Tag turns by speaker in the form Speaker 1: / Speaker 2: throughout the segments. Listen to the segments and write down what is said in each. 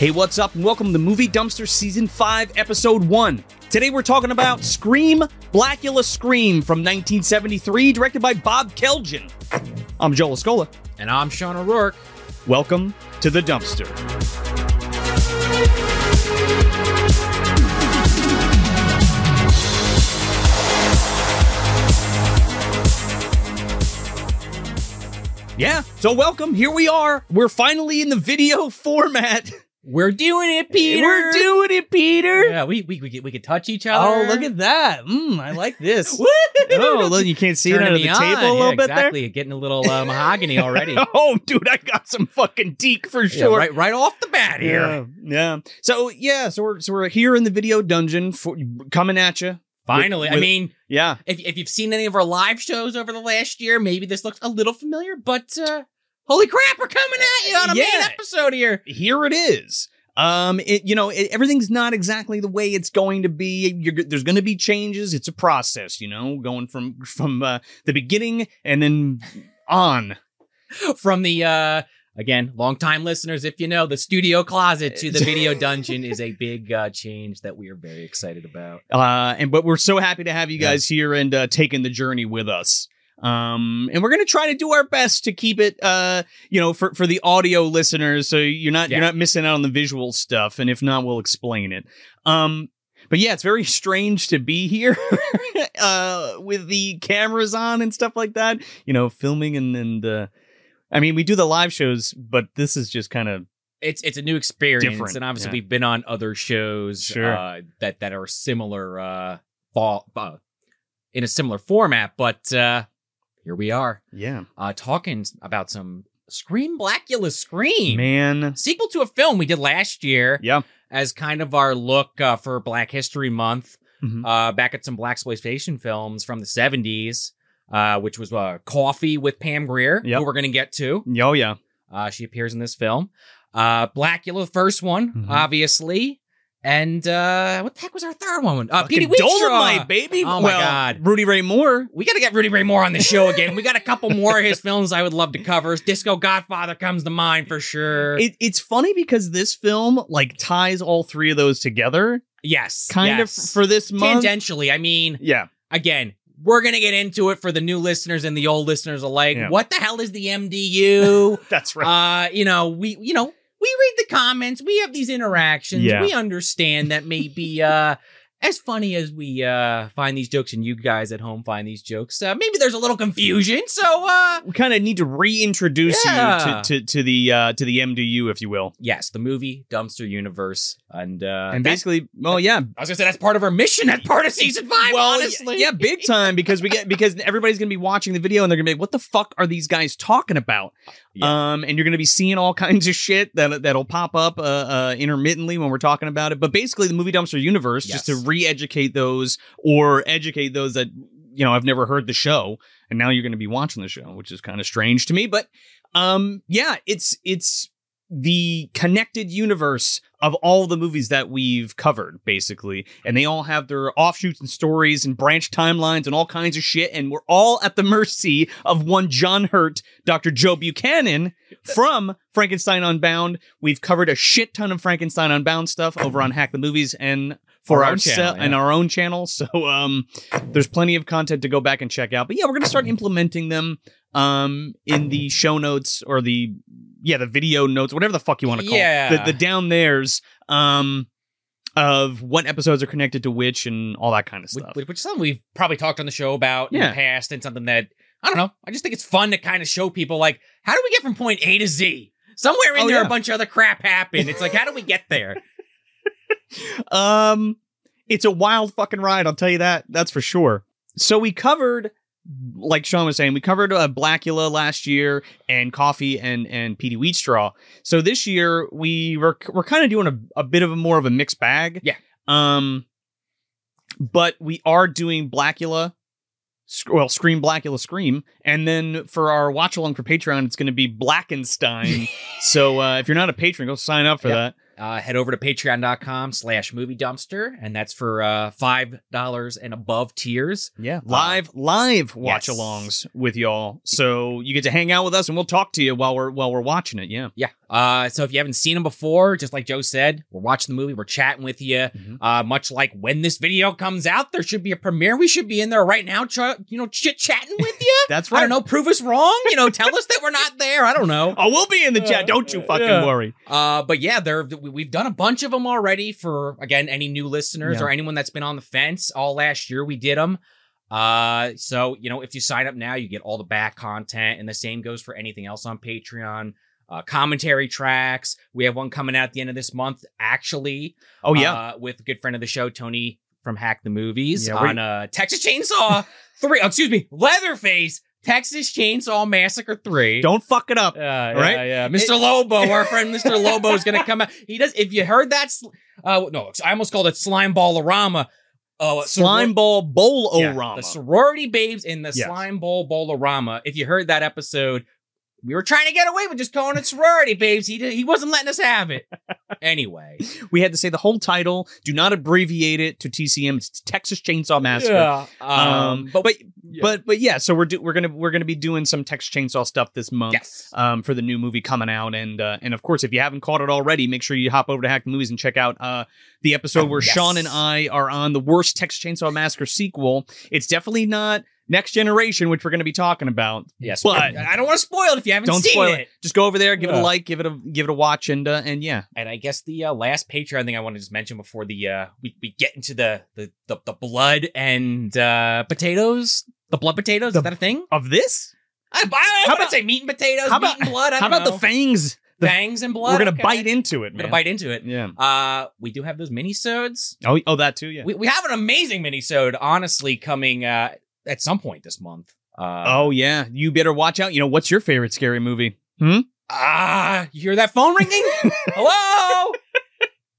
Speaker 1: Hey, what's up, and welcome to Movie Dumpster Season 5, Episode 1. Today we're talking about Scream, Blacula Scream from 1973, directed by Bob Kelljan. I'm Joel Escola.
Speaker 2: And I'm Sean O'Rourke.
Speaker 1: Welcome to the dumpster. Yeah, so welcome. Here we are. We're finally in the video format.
Speaker 2: We're doing it, Peter.
Speaker 1: We're doing it, Peter.
Speaker 2: Yeah, we we we could, we could touch each other.
Speaker 1: Oh, look at that. Mm, I like this. Oh, look, you can't see it
Speaker 2: Turning
Speaker 1: under the
Speaker 2: on.
Speaker 1: table a little
Speaker 2: yeah,
Speaker 1: bit
Speaker 2: exactly. Getting a little uh, mahogany already.
Speaker 1: oh, dude, I got some fucking deek for
Speaker 2: Yeah,
Speaker 1: sure.
Speaker 2: right right off the bat here.
Speaker 1: Yeah, yeah. So yeah, so we're so we're here in the video dungeon for coming at you.
Speaker 2: Finally,
Speaker 1: with-
Speaker 2: I mean,
Speaker 1: Yeah,
Speaker 2: if if you've seen any of our live shows over the last year, maybe this looks a little familiar. But uh, holy crap, we're coming at you on a
Speaker 1: Yeah.
Speaker 2: main episode here.
Speaker 1: here it is. Um, it you know it, everything's not exactly the way it's going to be. You're, there's going to be changes. It's a process, you know, going from from uh, the beginning and then on.
Speaker 2: From the uh, again, longtime listeners, if you know, the studio closet to the video dungeon is a big uh, change that we are very excited about.
Speaker 1: Uh, and but we're so happy to have you
Speaker 2: Yeah.
Speaker 1: guys here and uh, taking the journey with us. Um, and we're gonna try to do our best to keep it, uh, you know, for for the audio listeners, so you're not you're not missing out on the visual stuff. And if not, we'll explain it. Um, but yeah, it's very strange to be here, uh, with the cameras on and stuff like that. You know, filming and and uh, I mean, we do the live shows, but this is just kind of
Speaker 2: it's it's a new experience,
Speaker 1: Different,
Speaker 2: and obviously
Speaker 1: yeah.
Speaker 2: we've been on other shows
Speaker 1: Sure.
Speaker 2: uh, that that are similar, uh, fall, uh, in a similar format. But uh, here we are,
Speaker 1: yeah,
Speaker 2: uh, talking about some Scream Blacula Scream
Speaker 1: man,
Speaker 2: sequel to a film we did last year
Speaker 1: yeah.
Speaker 2: as kind of our look uh, for Black History Month.
Speaker 1: Mhm.
Speaker 2: Uh, back at some black exploitation films from the seventies, uh, which was uh, Coffy with Pam Grier,
Speaker 1: Yep.
Speaker 2: who we're gonna get to.
Speaker 1: Oh yeah,
Speaker 2: Uh, she appears in this film. Uh, Blacula, the first one,
Speaker 1: Mhm.
Speaker 2: obviously. And uh, what the heck was our third one? Uh, Petey
Speaker 1: Fucking
Speaker 2: Wheatstraw.
Speaker 1: Dolomite, baby.
Speaker 2: Oh, my
Speaker 1: Well,
Speaker 2: God.
Speaker 1: Rudy Ray Moore.
Speaker 2: We got to get Rudy Ray Moore on the show again. we got a couple more of his films I would love to cover. Disco Godfather comes to mind for sure.
Speaker 1: It, it's funny because this film like ties all three of those together,
Speaker 2: yes,
Speaker 1: kind
Speaker 2: yes.
Speaker 1: of for this month.
Speaker 2: tangentially. I mean,
Speaker 1: Yeah,
Speaker 2: again, we're gonna get into it for the new listeners and the old listeners alike.
Speaker 1: Yeah.
Speaker 2: What the hell is the MDU?
Speaker 1: that's right.
Speaker 2: uh, you know, we, you know, we read the comments, we have these interactions,
Speaker 1: Yeah.
Speaker 2: we understand that maybe, uh, as funny as we uh find these jokes and you guys at home find these jokes, uh, maybe there's a little confusion. So, uh,
Speaker 1: we kind of need to reintroduce
Speaker 2: Yeah.
Speaker 1: you to, to to the uh, to the MDU, if you will,
Speaker 2: yes, the movie Dumpster Universe, and uh,
Speaker 1: and basically, well, yeah,
Speaker 2: I was gonna say that's part of our mission. That's part of season five.
Speaker 1: well,
Speaker 2: honestly,
Speaker 1: yeah, big time because we get because everybody's gonna be watching the video and they're gonna be like, "What the fuck are these guys talking about?"
Speaker 2: Yeah.
Speaker 1: Um, and you're gonna be seeing all kinds of shit that that'll pop up uh, uh intermittently when we're talking about it. But basically, the movie dumpster universe, just to
Speaker 2: Yes.
Speaker 1: Re-educate those or educate those that you know I've never heard the show, and now you're gonna be watching the show, which is kind of strange to me. But um, yeah, it's it's the connected universe of all the movies that we've covered, basically. And they all have their offshoots and stories and branch timelines and all kinds of shit. And we're all at the mercy of one John Hurt, Dr. Joe Buchanan from Frankenstein Unbound. We've covered a shit ton of Frankenstein Unbound stuff over on Hack the Movies and for
Speaker 2: Our
Speaker 1: our
Speaker 2: own channel,
Speaker 1: and our own channel. So um there's plenty of content to go back and check out. But yeah, we're gonna start implementing them um in the show notes or the yeah, the video notes, whatever the fuck you want to call
Speaker 2: Yeah.
Speaker 1: it. The, the down there's um of what episodes are connected to which and all that kind of stuff.
Speaker 2: which is something we've probably talked on the show about in the past, and something that I don't know. I just think it's fun to kind of show people like how do we get from point A to Z. Somewhere in
Speaker 1: Oh,
Speaker 2: there,
Speaker 1: yeah.
Speaker 2: a bunch of other crap happened. It's like, how do we get there?
Speaker 1: Um, it's a wild fucking ride. I'll tell you that. That's for sure. So we covered, like Sean was saying, we covered uh, Blacula last year and Coffy and and Petey Wheatstraw. So this year we were we're kind of doing a, a bit of a more of a mixed bag.
Speaker 2: Yeah.
Speaker 1: Um, but we are doing Blacula. Well, Scream Blacula Scream, and then for our watch along for Patreon, it's going to be Blackenstein. so uh, if you're not a patron, go sign up for that.
Speaker 2: Uh, head over to patreon.com slash movie dumpster, and that's for uh, $5 and above tiers.
Speaker 1: Yeah, live live watch
Speaker 2: yes.
Speaker 1: alongs with y'all. So you get to hang out with us, and we'll talk to you while we're while we're watching it. Yeah,
Speaker 2: Yeah. Uh, so if you haven't seen them before, just like Joe said, we're watching the movie, we're chatting with you.
Speaker 1: Mhm.
Speaker 2: Uh, much like when this video comes out, there should be a premiere. We should be in there right now, ch- you know, chit chatting with you.
Speaker 1: that's
Speaker 2: I
Speaker 1: right.
Speaker 2: don't know, prove us wrong. You know, tell us that we're not there. I don't know.
Speaker 1: Oh, we'll be in the chat. Don't you
Speaker 2: Uh,
Speaker 1: fucking
Speaker 2: yeah.
Speaker 1: worry.
Speaker 2: Uh, but yeah, there we- we've done a bunch of them already for again any new listeners
Speaker 1: Yeah.
Speaker 2: or anyone that's been on the fence. All last year we did them. Uh, so you know if you sign up now, you get all the back content, and the same goes for anything else on Patreon. Uh, commentary tracks. We have one coming out at the end of this month, actually.
Speaker 1: Oh yeah,
Speaker 2: uh, with a good friend of the show, Tony from Hack the Movies,
Speaker 1: Yeah,
Speaker 2: on uh, Texas Chainsaw Three. excuse me, Leatherface, Texas Chainsaw Massacre Three.
Speaker 1: don't fuck it up.
Speaker 2: Yeah,
Speaker 1: right?
Speaker 2: yeah, yeah. Mr. Lobo, our friend Mr. Lobo is gonna come out. He does. If you heard that, uh, no, I almost called it Slime Ballarama. Uh,
Speaker 1: Slime ball bowl
Speaker 2: yeah, the sorority babes in the
Speaker 1: Yes.
Speaker 2: slime bowl bolorama. If you heard that episode, we were trying to get away with just calling it sorority babes. He did, he wasn't letting us have it. anyway,
Speaker 1: we had to say the whole title. Do not abbreviate it to TCM. It's Texas Chainsaw Massacre.
Speaker 2: Yeah. Um,
Speaker 1: Um,
Speaker 2: but,
Speaker 1: but
Speaker 2: yeah.
Speaker 1: but but yeah. So we're do, we're gonna we're gonna be doing some Texas Chainsaw stuff this month.
Speaker 2: yes,
Speaker 1: um, for the new movie coming out. And uh, and of course, if you haven't caught it already, make sure you hop over to Hack the Movies and check out uh, the episode where
Speaker 2: Yes.
Speaker 1: Sean and I are on the worst Texas Chainsaw Massacre sequel. It's definitely not Next Generation, which we're going to be talking about.
Speaker 2: yes.
Speaker 1: but-
Speaker 2: I don't want to spoil it if you haven't
Speaker 1: Don't
Speaker 2: seen
Speaker 1: spoil
Speaker 2: it.
Speaker 1: it. Just go over there, give it
Speaker 2: Yeah.
Speaker 1: a like, give it a give it a watch, and uh, and yeah,
Speaker 2: And I guess the uh, last Patreon thing I want to just mention before the uh, we, we get into the the the, the blood and uh, potatoes, the blood potatoes.
Speaker 1: The-
Speaker 2: is that a thing?
Speaker 1: of this.
Speaker 2: I, I,
Speaker 1: How
Speaker 2: I'm
Speaker 1: about-
Speaker 2: say meat and potatoes,
Speaker 1: how
Speaker 2: meat
Speaker 1: about-
Speaker 2: and blood. I
Speaker 1: How
Speaker 2: don't
Speaker 1: about
Speaker 2: know.
Speaker 1: the fangs? the-
Speaker 2: fangs and blood?
Speaker 1: we're gonna
Speaker 2: Okay.
Speaker 1: bite into it,
Speaker 2: We're gonna bite into it.
Speaker 1: Yeah.
Speaker 2: Uh, we do have those mini-sodes.
Speaker 1: Oh, oh, that too. Yeah.
Speaker 2: We, we have an amazing mini-sode, honestly, coming uh, at some point this month. Uh,
Speaker 1: oh yeah. You better watch out. You know what's your favorite scary movie?
Speaker 2: ah, you hear that phone ringing? Hello.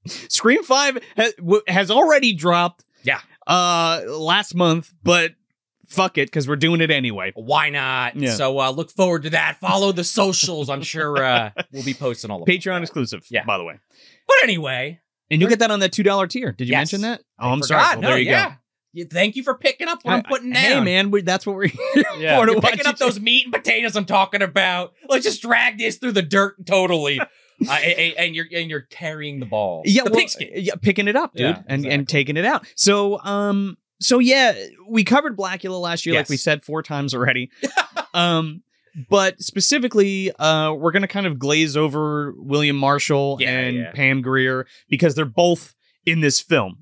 Speaker 1: Scream Five has, w- has already dropped.
Speaker 2: Yeah.
Speaker 1: Uh, last month, but fuck it, because we're doing it anyway.
Speaker 2: Why not?
Speaker 1: Yeah.
Speaker 2: So uh, look forward to that. Follow the socials. I'm sure uh, we'll be posting all of them.
Speaker 1: Patreon exclusive.
Speaker 2: Yeah.
Speaker 1: By the way,
Speaker 2: But anyway,
Speaker 1: and you'll get that on that two dollar tier. Did you
Speaker 2: Yes.
Speaker 1: mention that? Oh,
Speaker 2: I
Speaker 1: I'm
Speaker 2: forgot.
Speaker 1: sorry. Well,
Speaker 2: no,
Speaker 1: there you
Speaker 2: yeah.
Speaker 1: go.
Speaker 2: Yeah, Thank you for picking up what I'm putting down.
Speaker 1: Hey man, we, that's what we're here
Speaker 2: Yeah.
Speaker 1: for. to
Speaker 2: You're picking up those meat and potatoes I'm talking about. Let's just drag this through the dirt totally. uh, and, and you're and you're carrying the ball.
Speaker 1: Yeah,
Speaker 2: the
Speaker 1: well, yeah, picking it up, dude,
Speaker 2: Yeah,
Speaker 1: and
Speaker 2: exactly.
Speaker 1: and taking it out. So, um, so yeah, we covered Blacula last year, like we said four times already. um, but specifically, uh, we're gonna kind of glaze over William Marshall
Speaker 2: Yeah,
Speaker 1: and
Speaker 2: yeah.
Speaker 1: Pam Grier because they're both in this film.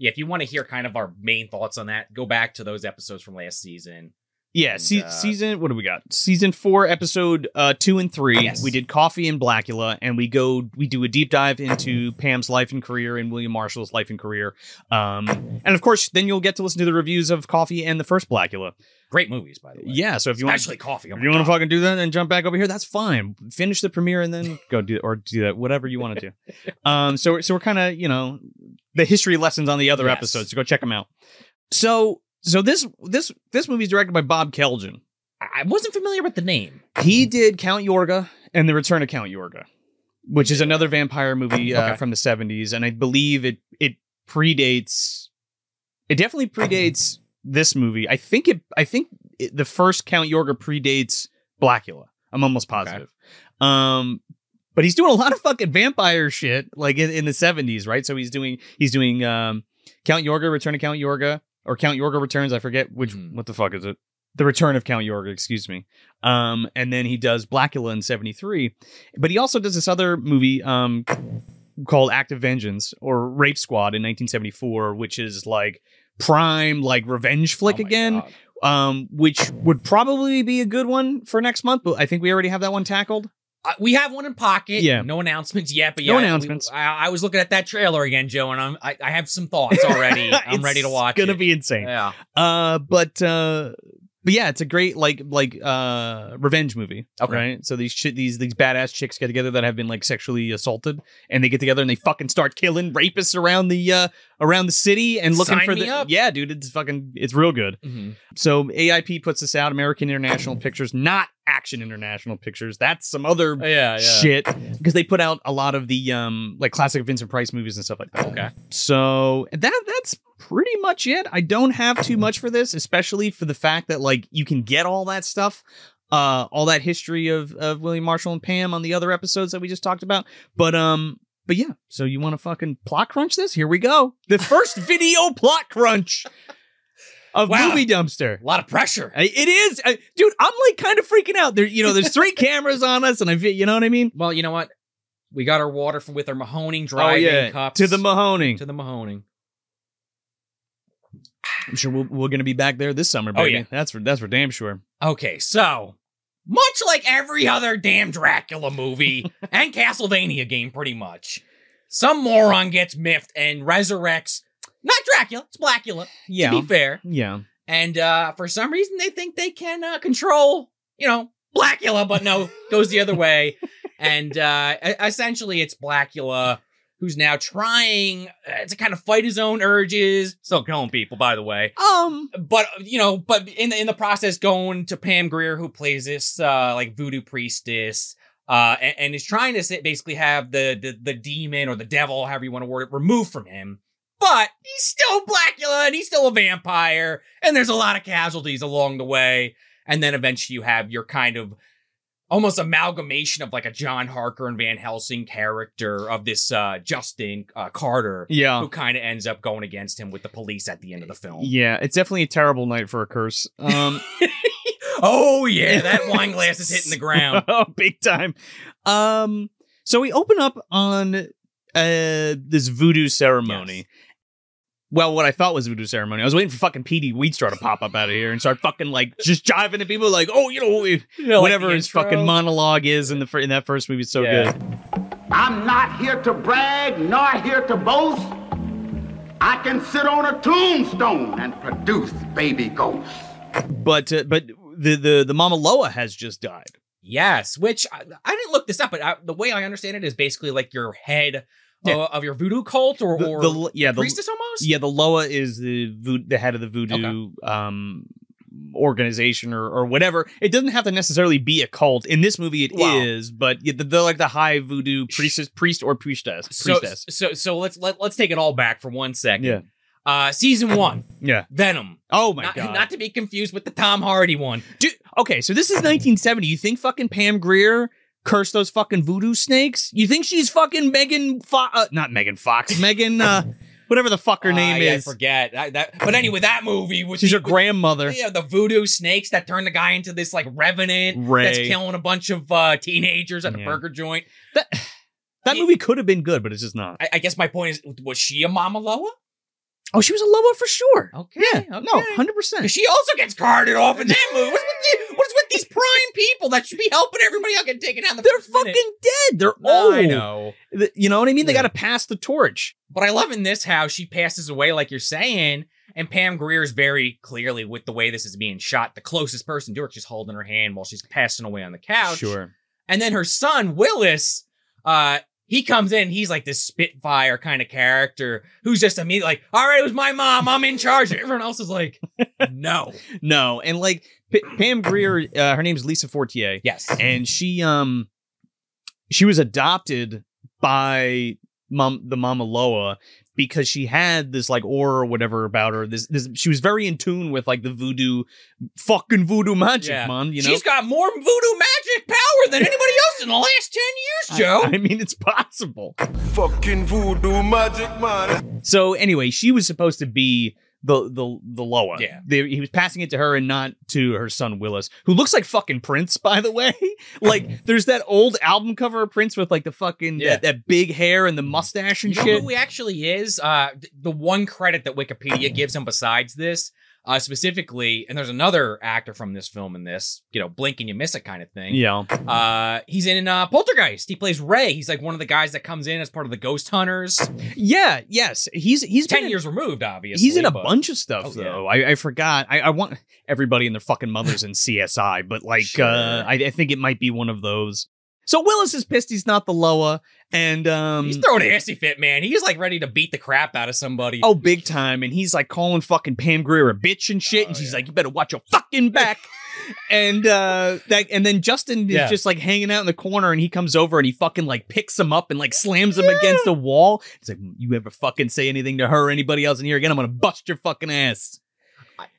Speaker 2: Yeah, if you want to hear kind of our main thoughts on that, go back to those episodes from last season.
Speaker 1: Yeah,
Speaker 2: And,
Speaker 1: se-
Speaker 2: uh,
Speaker 1: season. What do we got? Season four, episode uh, two and three.
Speaker 2: Yes.
Speaker 1: We did Coffy and Blacula, and we go. We do a deep dive into Pam's life and career and William Marshall's life and career. Um, and of course, then you'll get to listen to the reviews of Coffy and the first Blacula.
Speaker 2: Great movies, by the way.
Speaker 1: Yeah. So if you want,
Speaker 2: especially Coffy. Oh
Speaker 1: if you want to fucking do that and jump back over here, that's fine. Finish the premiere and then go do or do that, whatever you want to do. Um, so so we're kind of you know the history lessons on the other
Speaker 2: Yes.
Speaker 1: episodes. So go check them out. So so this this this movie is directed by Bob Kelljan.
Speaker 2: I wasn't familiar with the name.
Speaker 1: He did Count Yorga and The Return of Count Yorga, which is another vampire movie uh,
Speaker 2: Okay.
Speaker 1: from the 70s. And I believe it it predates it definitely predates this movie. I think it I think it, the first Count Yorga predates Blacula. I'm almost positive. Um but he's doing a lot of fucking vampire shit like in, in the 70s, right? So he's doing he's doing um Count Yorga, Return of Count Yorga or Count Yorga Returns, I forget which
Speaker 2: Mhm.
Speaker 1: what the fuck is it? The Return of Count Yorga, excuse me. Um, and then he does Blacula in 73. But he also does this other movie um, called Act of Vengeance or Rape Squad in 1974, which is like prime, like revenge flick
Speaker 2: Oh
Speaker 1: again,
Speaker 2: God.
Speaker 1: um, which would probably be a good one for next month. But I think we already have that one tackled.
Speaker 2: Uh, we have one in pocket.
Speaker 1: Yeah.
Speaker 2: No announcements yet, but
Speaker 1: No
Speaker 2: yeah, we-
Speaker 1: announcements.
Speaker 2: I, I was looking at that trailer again, Joe, and I'm I, I have some thoughts already. I'm ready to watch.
Speaker 1: It's gonna
Speaker 2: it.
Speaker 1: be insane.
Speaker 2: Yeah.
Speaker 1: Uh, but uh, but yeah, it's a great like like uh revenge movie.
Speaker 2: Okay.
Speaker 1: Right. So these shit these these badass chicks get together that have been like sexually assaulted, and they get together and they fucking start killing rapists around the uh around the city and looking
Speaker 2: Sign
Speaker 1: for the
Speaker 2: up.
Speaker 1: yeah, dude. It's fucking it's real good.
Speaker 2: Mhm.
Speaker 1: So AIP puts this out, American International Pictures, not Action International Pictures. That's some other
Speaker 2: Oh, yeah, yeah.
Speaker 1: shit because they put out a lot of the um like classic Vincent Price movies and stuff like that.
Speaker 2: Okay.
Speaker 1: So that that's pretty much it. I don't have too much for this, especially for the fact that like you can get all that stuff, uh, all that history of of William Marshall and Pam on the other episodes that we just talked about. But um, but yeah. So you want to fucking plot crunch this? Here we go. The first video plot crunch of
Speaker 2: Wow.
Speaker 1: movie dumpster.
Speaker 2: A lot of pressure.
Speaker 1: I- It is, I- dude. I'm like kind of freaking out. There, you know, there's three cameras on us, and I, you know what I mean.
Speaker 2: Well, you know what? We got our water from with our Mahoning oh, driving cups
Speaker 1: Oh, to the Mahoning.
Speaker 2: to the Mahoning.
Speaker 1: I'm sure we're, we're going to be back there this summer,
Speaker 2: Oh, yeah.
Speaker 1: That's for that's for damn sure.
Speaker 2: Okay, so much like every other damn Dracula movie and Castlevania game, pretty much, some moron gets miffed and resurrects not Dracula, it's Blacula.
Speaker 1: Yeah,
Speaker 2: To be fair,
Speaker 1: yeah.
Speaker 2: and uh, for some reason they think they can uh, control, you know, Blacula, but no, goes the other way. And uh, essentially, it's Blacula who's now trying uh, to kind of fight his own urges, still killing people, by the way
Speaker 1: Um,
Speaker 2: but you know, but in the, in the process, going to Pam Grier, who plays this uh, like voodoo priestess, uh, and, and is trying to say, basically have the, the the demon or the devil, however you want to word it, removed from him. But he's still Blacula, and he's still a vampire, and there's a lot of casualties along the way. And then eventually, you have your kind of almost amalgamation of like a John Harker and Van Helsing character of this uh, Justin uh, Carter,
Speaker 1: yeah,
Speaker 2: who kind of ends up going against him with the police at the end of the film.
Speaker 1: yeah. It's definitely a terrible night for a curse. Um,
Speaker 2: Oh yeah, that wine glass is hitting the ground.
Speaker 1: oh, big time. Um, so we open up on uh this voodoo ceremony.
Speaker 2: Yes.
Speaker 1: Well, what I thought was a voodoo ceremony. I was waiting for fucking Petey Wheatstraw to pop up out of here and start fucking like just jiving at people, like, oh, you know, we- whatever his fucking monologue is in the in that first movie is so
Speaker 2: Yeah.
Speaker 1: good.
Speaker 3: I'm not here to brag nor here to boast. I can sit on a tombstone and produce baby ghosts.
Speaker 1: But uh, but the the the Mama Loa has just died.
Speaker 2: Yes, which I, I didn't look this up, but I, the way I understand it is basically like your head
Speaker 1: Yeah.
Speaker 2: uh, of your voodoo cult or,
Speaker 1: The-
Speaker 2: or
Speaker 1: the- yeah, the-
Speaker 2: priestess almost.
Speaker 1: Yeah, the Loa is the vo- the head of the voodoo um organization or or whatever. It doesn't have to necessarily be a cult. In this movie, it is,
Speaker 2: Wow.
Speaker 1: but yeah, they're like the high voodoo priestess, priest or priestess.
Speaker 2: So
Speaker 1: priestess.
Speaker 2: so so let's let, let's take it all back for one second.
Speaker 1: Yeah.
Speaker 2: Uh, season one,
Speaker 1: yeah.
Speaker 2: Venom.
Speaker 1: Oh my
Speaker 2: not,
Speaker 1: god.
Speaker 2: not to be confused with the Tom Hardy one.
Speaker 1: Dude, okay, so this is 1970. You think fucking Pam Grier cursed those fucking voodoo snakes? You think she's fucking Megan Fo- uh, not Megan Fox, Megan uh whatever the fuck her name
Speaker 2: Uh, yeah,
Speaker 1: is.
Speaker 2: I forget. I, that, but anyway, that movie was
Speaker 1: She's her grandmother.
Speaker 2: Yeah, the voodoo snakes that turn the guy into this like revenant
Speaker 1: Ray.
Speaker 2: that's killing a bunch of uh, teenagers at a burger joint.
Speaker 1: That, that
Speaker 2: Yeah.
Speaker 1: movie could have been good, but it's just not.
Speaker 2: I, I guess my point is, was she a Mama Loa?
Speaker 1: Oh, she was a Loa for sure.
Speaker 2: Okay,
Speaker 1: Yeah,
Speaker 2: okay.
Speaker 1: no,
Speaker 2: 100%. she also gets carted off in that movie. What's with, the, what's these prime people that should be helping everybody out get taken out. The
Speaker 1: They're
Speaker 2: first minute?
Speaker 1: fucking dead. They're old.
Speaker 2: I know.
Speaker 1: You know what I mean? They
Speaker 2: Yeah.
Speaker 1: got to pass the torch.
Speaker 2: But I love in this how she passes away, like you're saying, and Pam Grier is very clearly, with the way this is being shot, the closest person to her. She's holding her hand while she's passing away on the couch.
Speaker 1: Sure.
Speaker 2: And then her son, Willis, uh, he comes in, he's like this Spitfire kind of character who's just immediately like, all right, it was my mom, I'm in charge. Everyone else is like, no.
Speaker 1: No, and like P- Pam Grier, uh, her name's Lisa Fortier,
Speaker 2: Yes.
Speaker 1: and she um she was adopted by mom the Mama Loa because she had this like aura or whatever about her. This this she was very in tune with like the voodoo, fucking voodoo magic,
Speaker 2: Yeah.
Speaker 1: man. You know,
Speaker 2: She's got more voodoo magic power than anybody else in the last 10 years, Joe.
Speaker 1: I mean, it's possible.
Speaker 4: Fucking voodoo magic, man.
Speaker 1: So anyway, she was supposed to be the the the Loa.
Speaker 2: Yeah.
Speaker 1: They- he was passing it to her and not to her son Willis, who looks like fucking Prince, by the way. like there's that old album cover of Prince with like the fucking
Speaker 2: Yeah.
Speaker 1: that, that big hair and the mustache and
Speaker 2: You
Speaker 1: shit.
Speaker 2: who he actually is? Uh, th- the one credit that Wikipedia gives him besides this, uh, specifically, and there's another actor from this film in this, you know, blink and you miss it kind of thing.
Speaker 1: yeah.
Speaker 2: Uh, he's in uh, Poltergeist. He plays Ray. He's like one of the guys that comes in as part of the Ghost Hunters.
Speaker 1: Yeah, yes. He's he's
Speaker 2: Ten
Speaker 1: been in-
Speaker 2: years removed, obviously.
Speaker 1: He's in a
Speaker 2: but-
Speaker 1: bunch of stuff
Speaker 2: Oh, yeah.
Speaker 1: though. I, I forgot. I, I want everybody and their fucking mothers in CSI, but like
Speaker 2: Sure.
Speaker 1: uh I, I think it might be one of those. So Willis is pissed he's not the Loa, and um,
Speaker 2: He's throwing a hissy fit, man. He's like ready to beat the crap out of somebody.
Speaker 1: oh, big time, and he's like calling fucking Pam Grier a bitch and shit,
Speaker 2: Oh,
Speaker 1: and she's
Speaker 2: yeah.
Speaker 1: like, "You better watch your fucking back." and uh that and then Justin is just like hanging out in the corner and he comes over and he fucking like picks him up and like slams him against the wall. He's like, You ever fucking say anything to her or anybody else in here again? I'm gonna bust your fucking ass.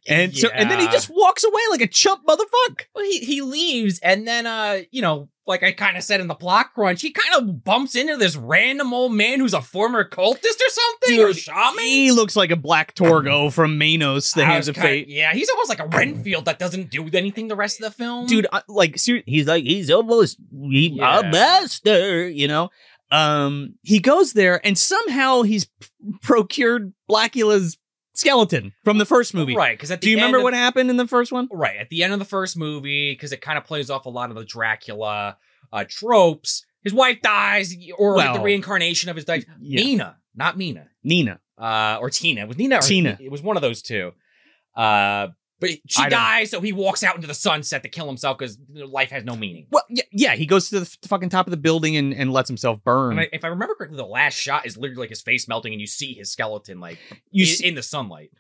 Speaker 1: And so and then he just walks away like a chump motherfucker.
Speaker 2: Well, he, he leaves, and then, uh, you know, like I kind of said in the plot crunch, he kind of bumps into this random old man who's a former cultist or something, or shaman.
Speaker 1: He looks like a black Torgo from Manos, the Hands of Fate.
Speaker 2: Yeah, he's almost like a Renfield that doesn't do anything the rest of the film.
Speaker 1: Dude, I, like ser- he's like he's almost he,
Speaker 2: Yeah.
Speaker 1: a master, you know. Um, he goes there and somehow he's procured Blacula's skeleton from the first movie.
Speaker 2: right? Because at the
Speaker 1: Do you remember
Speaker 2: of-
Speaker 1: what happened in the first one?
Speaker 2: Right at the end of the first movie, because it kind of plays off a lot of the Dracula uh, tropes. His wife dies, or
Speaker 1: Well,
Speaker 2: the reincarnation of his wife,
Speaker 1: yeah.
Speaker 2: Nina, not Mina,
Speaker 1: Nina.
Speaker 2: uh, or Tina. It was Nina? Or
Speaker 1: Tina.
Speaker 2: It was one of those two. Uh, but she
Speaker 1: I
Speaker 2: dies, so he walks out into the sunset to kill himself because life has no meaning.
Speaker 1: Well, yeah, yeah, he goes to the fucking top of the building and, and lets himself burn.
Speaker 2: I, if I remember correctly, the last shot is literally like his face melting, and you see his skeleton like
Speaker 1: you
Speaker 2: in,
Speaker 1: see,
Speaker 2: in the sunlight.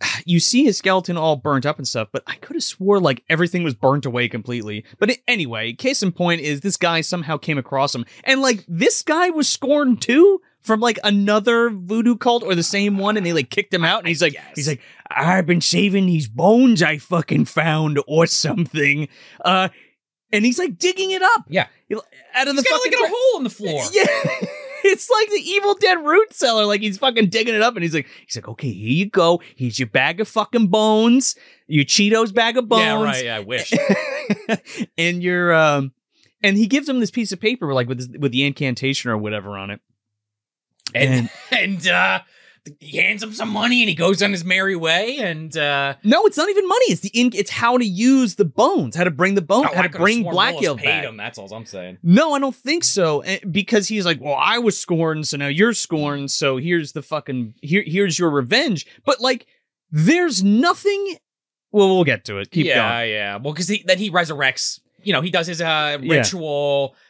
Speaker 1: you see his skeleton all burnt up and stuff, but I could have swore like everything was burnt away completely. But anyway, case in point is this guy somehow came across him, and like this guy was scorned too from like another voodoo cult or the same one, and they like kicked him out, and he's like, he's like, I've been saving these bones I fucking found or something, uh, and he's like digging it up,
Speaker 2: Yeah.
Speaker 1: out of
Speaker 2: He's
Speaker 1: the fucking
Speaker 2: like a hole in the floor.
Speaker 1: yeah. It's like the Evil Dead root cellar. Like he's fucking digging it up and he's like, he's like, okay, here you go. Here's your bag of fucking bones, your Cheetos bag of bones.
Speaker 2: Yeah, right. Yeah, I wish.
Speaker 1: and your um and he gives him this piece of paper like with with the incantation or whatever on it.
Speaker 2: And and uh he hands him some money and he goes on his merry way and uh
Speaker 1: No, it's not even money. It's the in, it's how to use the bones, how to bring the bone,
Speaker 2: oh,
Speaker 1: how
Speaker 2: I
Speaker 1: to bring Blackgill
Speaker 2: paid
Speaker 1: back.
Speaker 2: him, that's all I'm saying.
Speaker 1: No, I don't think so. Eh, Because he's like, well, I was scorned, so now you're scorned. So here's the fucking here. Here's your revenge. But like, there's nothing. Well, we'll get to it. Keep
Speaker 2: yeah,
Speaker 1: going.
Speaker 2: yeah. Yeah well, because then he resurrects. You know, he does his uh
Speaker 1: Yeah.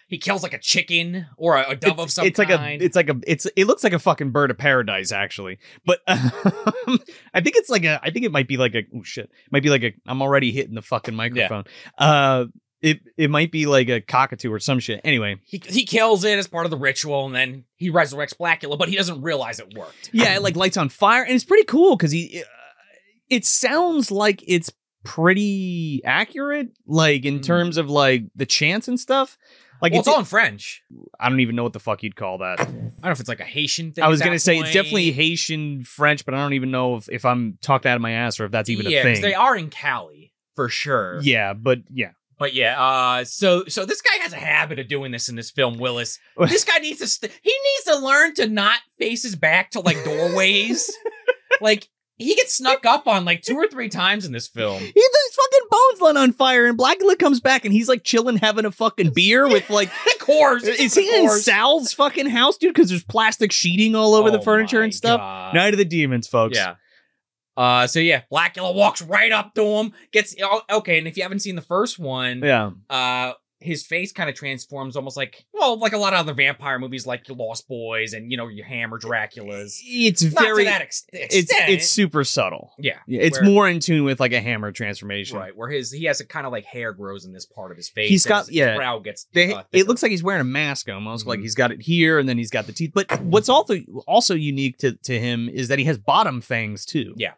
Speaker 2: He kills like a chicken or a, a dove of
Speaker 1: It's,
Speaker 2: some
Speaker 1: it's like a. It's like a. It's. It looks like a fucking bird of paradise, actually. But um, I think it's like a. I think it might be like a. Oh shit! Might be like a. I'm already hitting the fucking microphone. Uh, it it might be like a cockatoo or some shit. Anyway,
Speaker 2: he he kills it as part of the ritual, and then he resurrects Blacula, but he doesn't realize it worked.
Speaker 1: Yeah, it like lights on fire, and it's pretty cool because he. Uh, it sounds like it's pretty accurate, like in
Speaker 2: Mm.
Speaker 1: terms of like the chants and stuff. Like
Speaker 2: well,
Speaker 1: it's,
Speaker 2: it's all in French.
Speaker 1: I don't even know what the fuck you'd call that.
Speaker 2: I don't know if it's like a Haitian thing.
Speaker 1: I was gonna say it's definitely Haitian French, but I don't even know if, if I'm talked out of my ass or if that's even
Speaker 2: yeah,
Speaker 1: a thing.
Speaker 2: they are in Cali for sure.
Speaker 1: yeah, but yeah.
Speaker 2: But yeah, uh, so so this guy has a habit of doing this in this film, Willis. This guy needs to st- he needs to learn to not face his back to like doorways. like he gets snuck up on like two or three times in this film.
Speaker 1: He bones lit on fire, and Blacula comes back, and he's like chilling, having a fucking beer with like.
Speaker 2: Of course,
Speaker 1: Is he in Sal's fucking house, dude? Because there's plastic sheeting all over the
Speaker 2: Oh
Speaker 1: furniture and stuff.
Speaker 2: God.
Speaker 1: Night of the Demons, folks.
Speaker 2: Yeah. Uh, so yeah, Blacula walks right up to him. Gets oh, okay, and if you haven't seen the first one,
Speaker 1: Yeah.
Speaker 2: uh, his face kind of transforms almost like well, like a lot of other vampire movies, like your Lost Boys and you know your Hammer Draculas.
Speaker 1: It's
Speaker 2: Not
Speaker 1: very
Speaker 2: that ex-
Speaker 1: it's it's super subtle.
Speaker 2: yeah,
Speaker 1: Yeah, it's
Speaker 2: where-
Speaker 1: more in tune with like a hammer transformation.
Speaker 2: right where his he has a kind of like hair grows in this part of his face.
Speaker 1: he's got-
Speaker 2: his,
Speaker 1: yeah.
Speaker 2: his brow gets.
Speaker 1: They,
Speaker 2: uh,
Speaker 1: it looks like he's wearing a mask almost. Like
Speaker 2: Mhm.
Speaker 1: he's got it here and then he's got the teeth. But what's also also unique to, to him is that he has bottom fangs too.
Speaker 2: Yeah.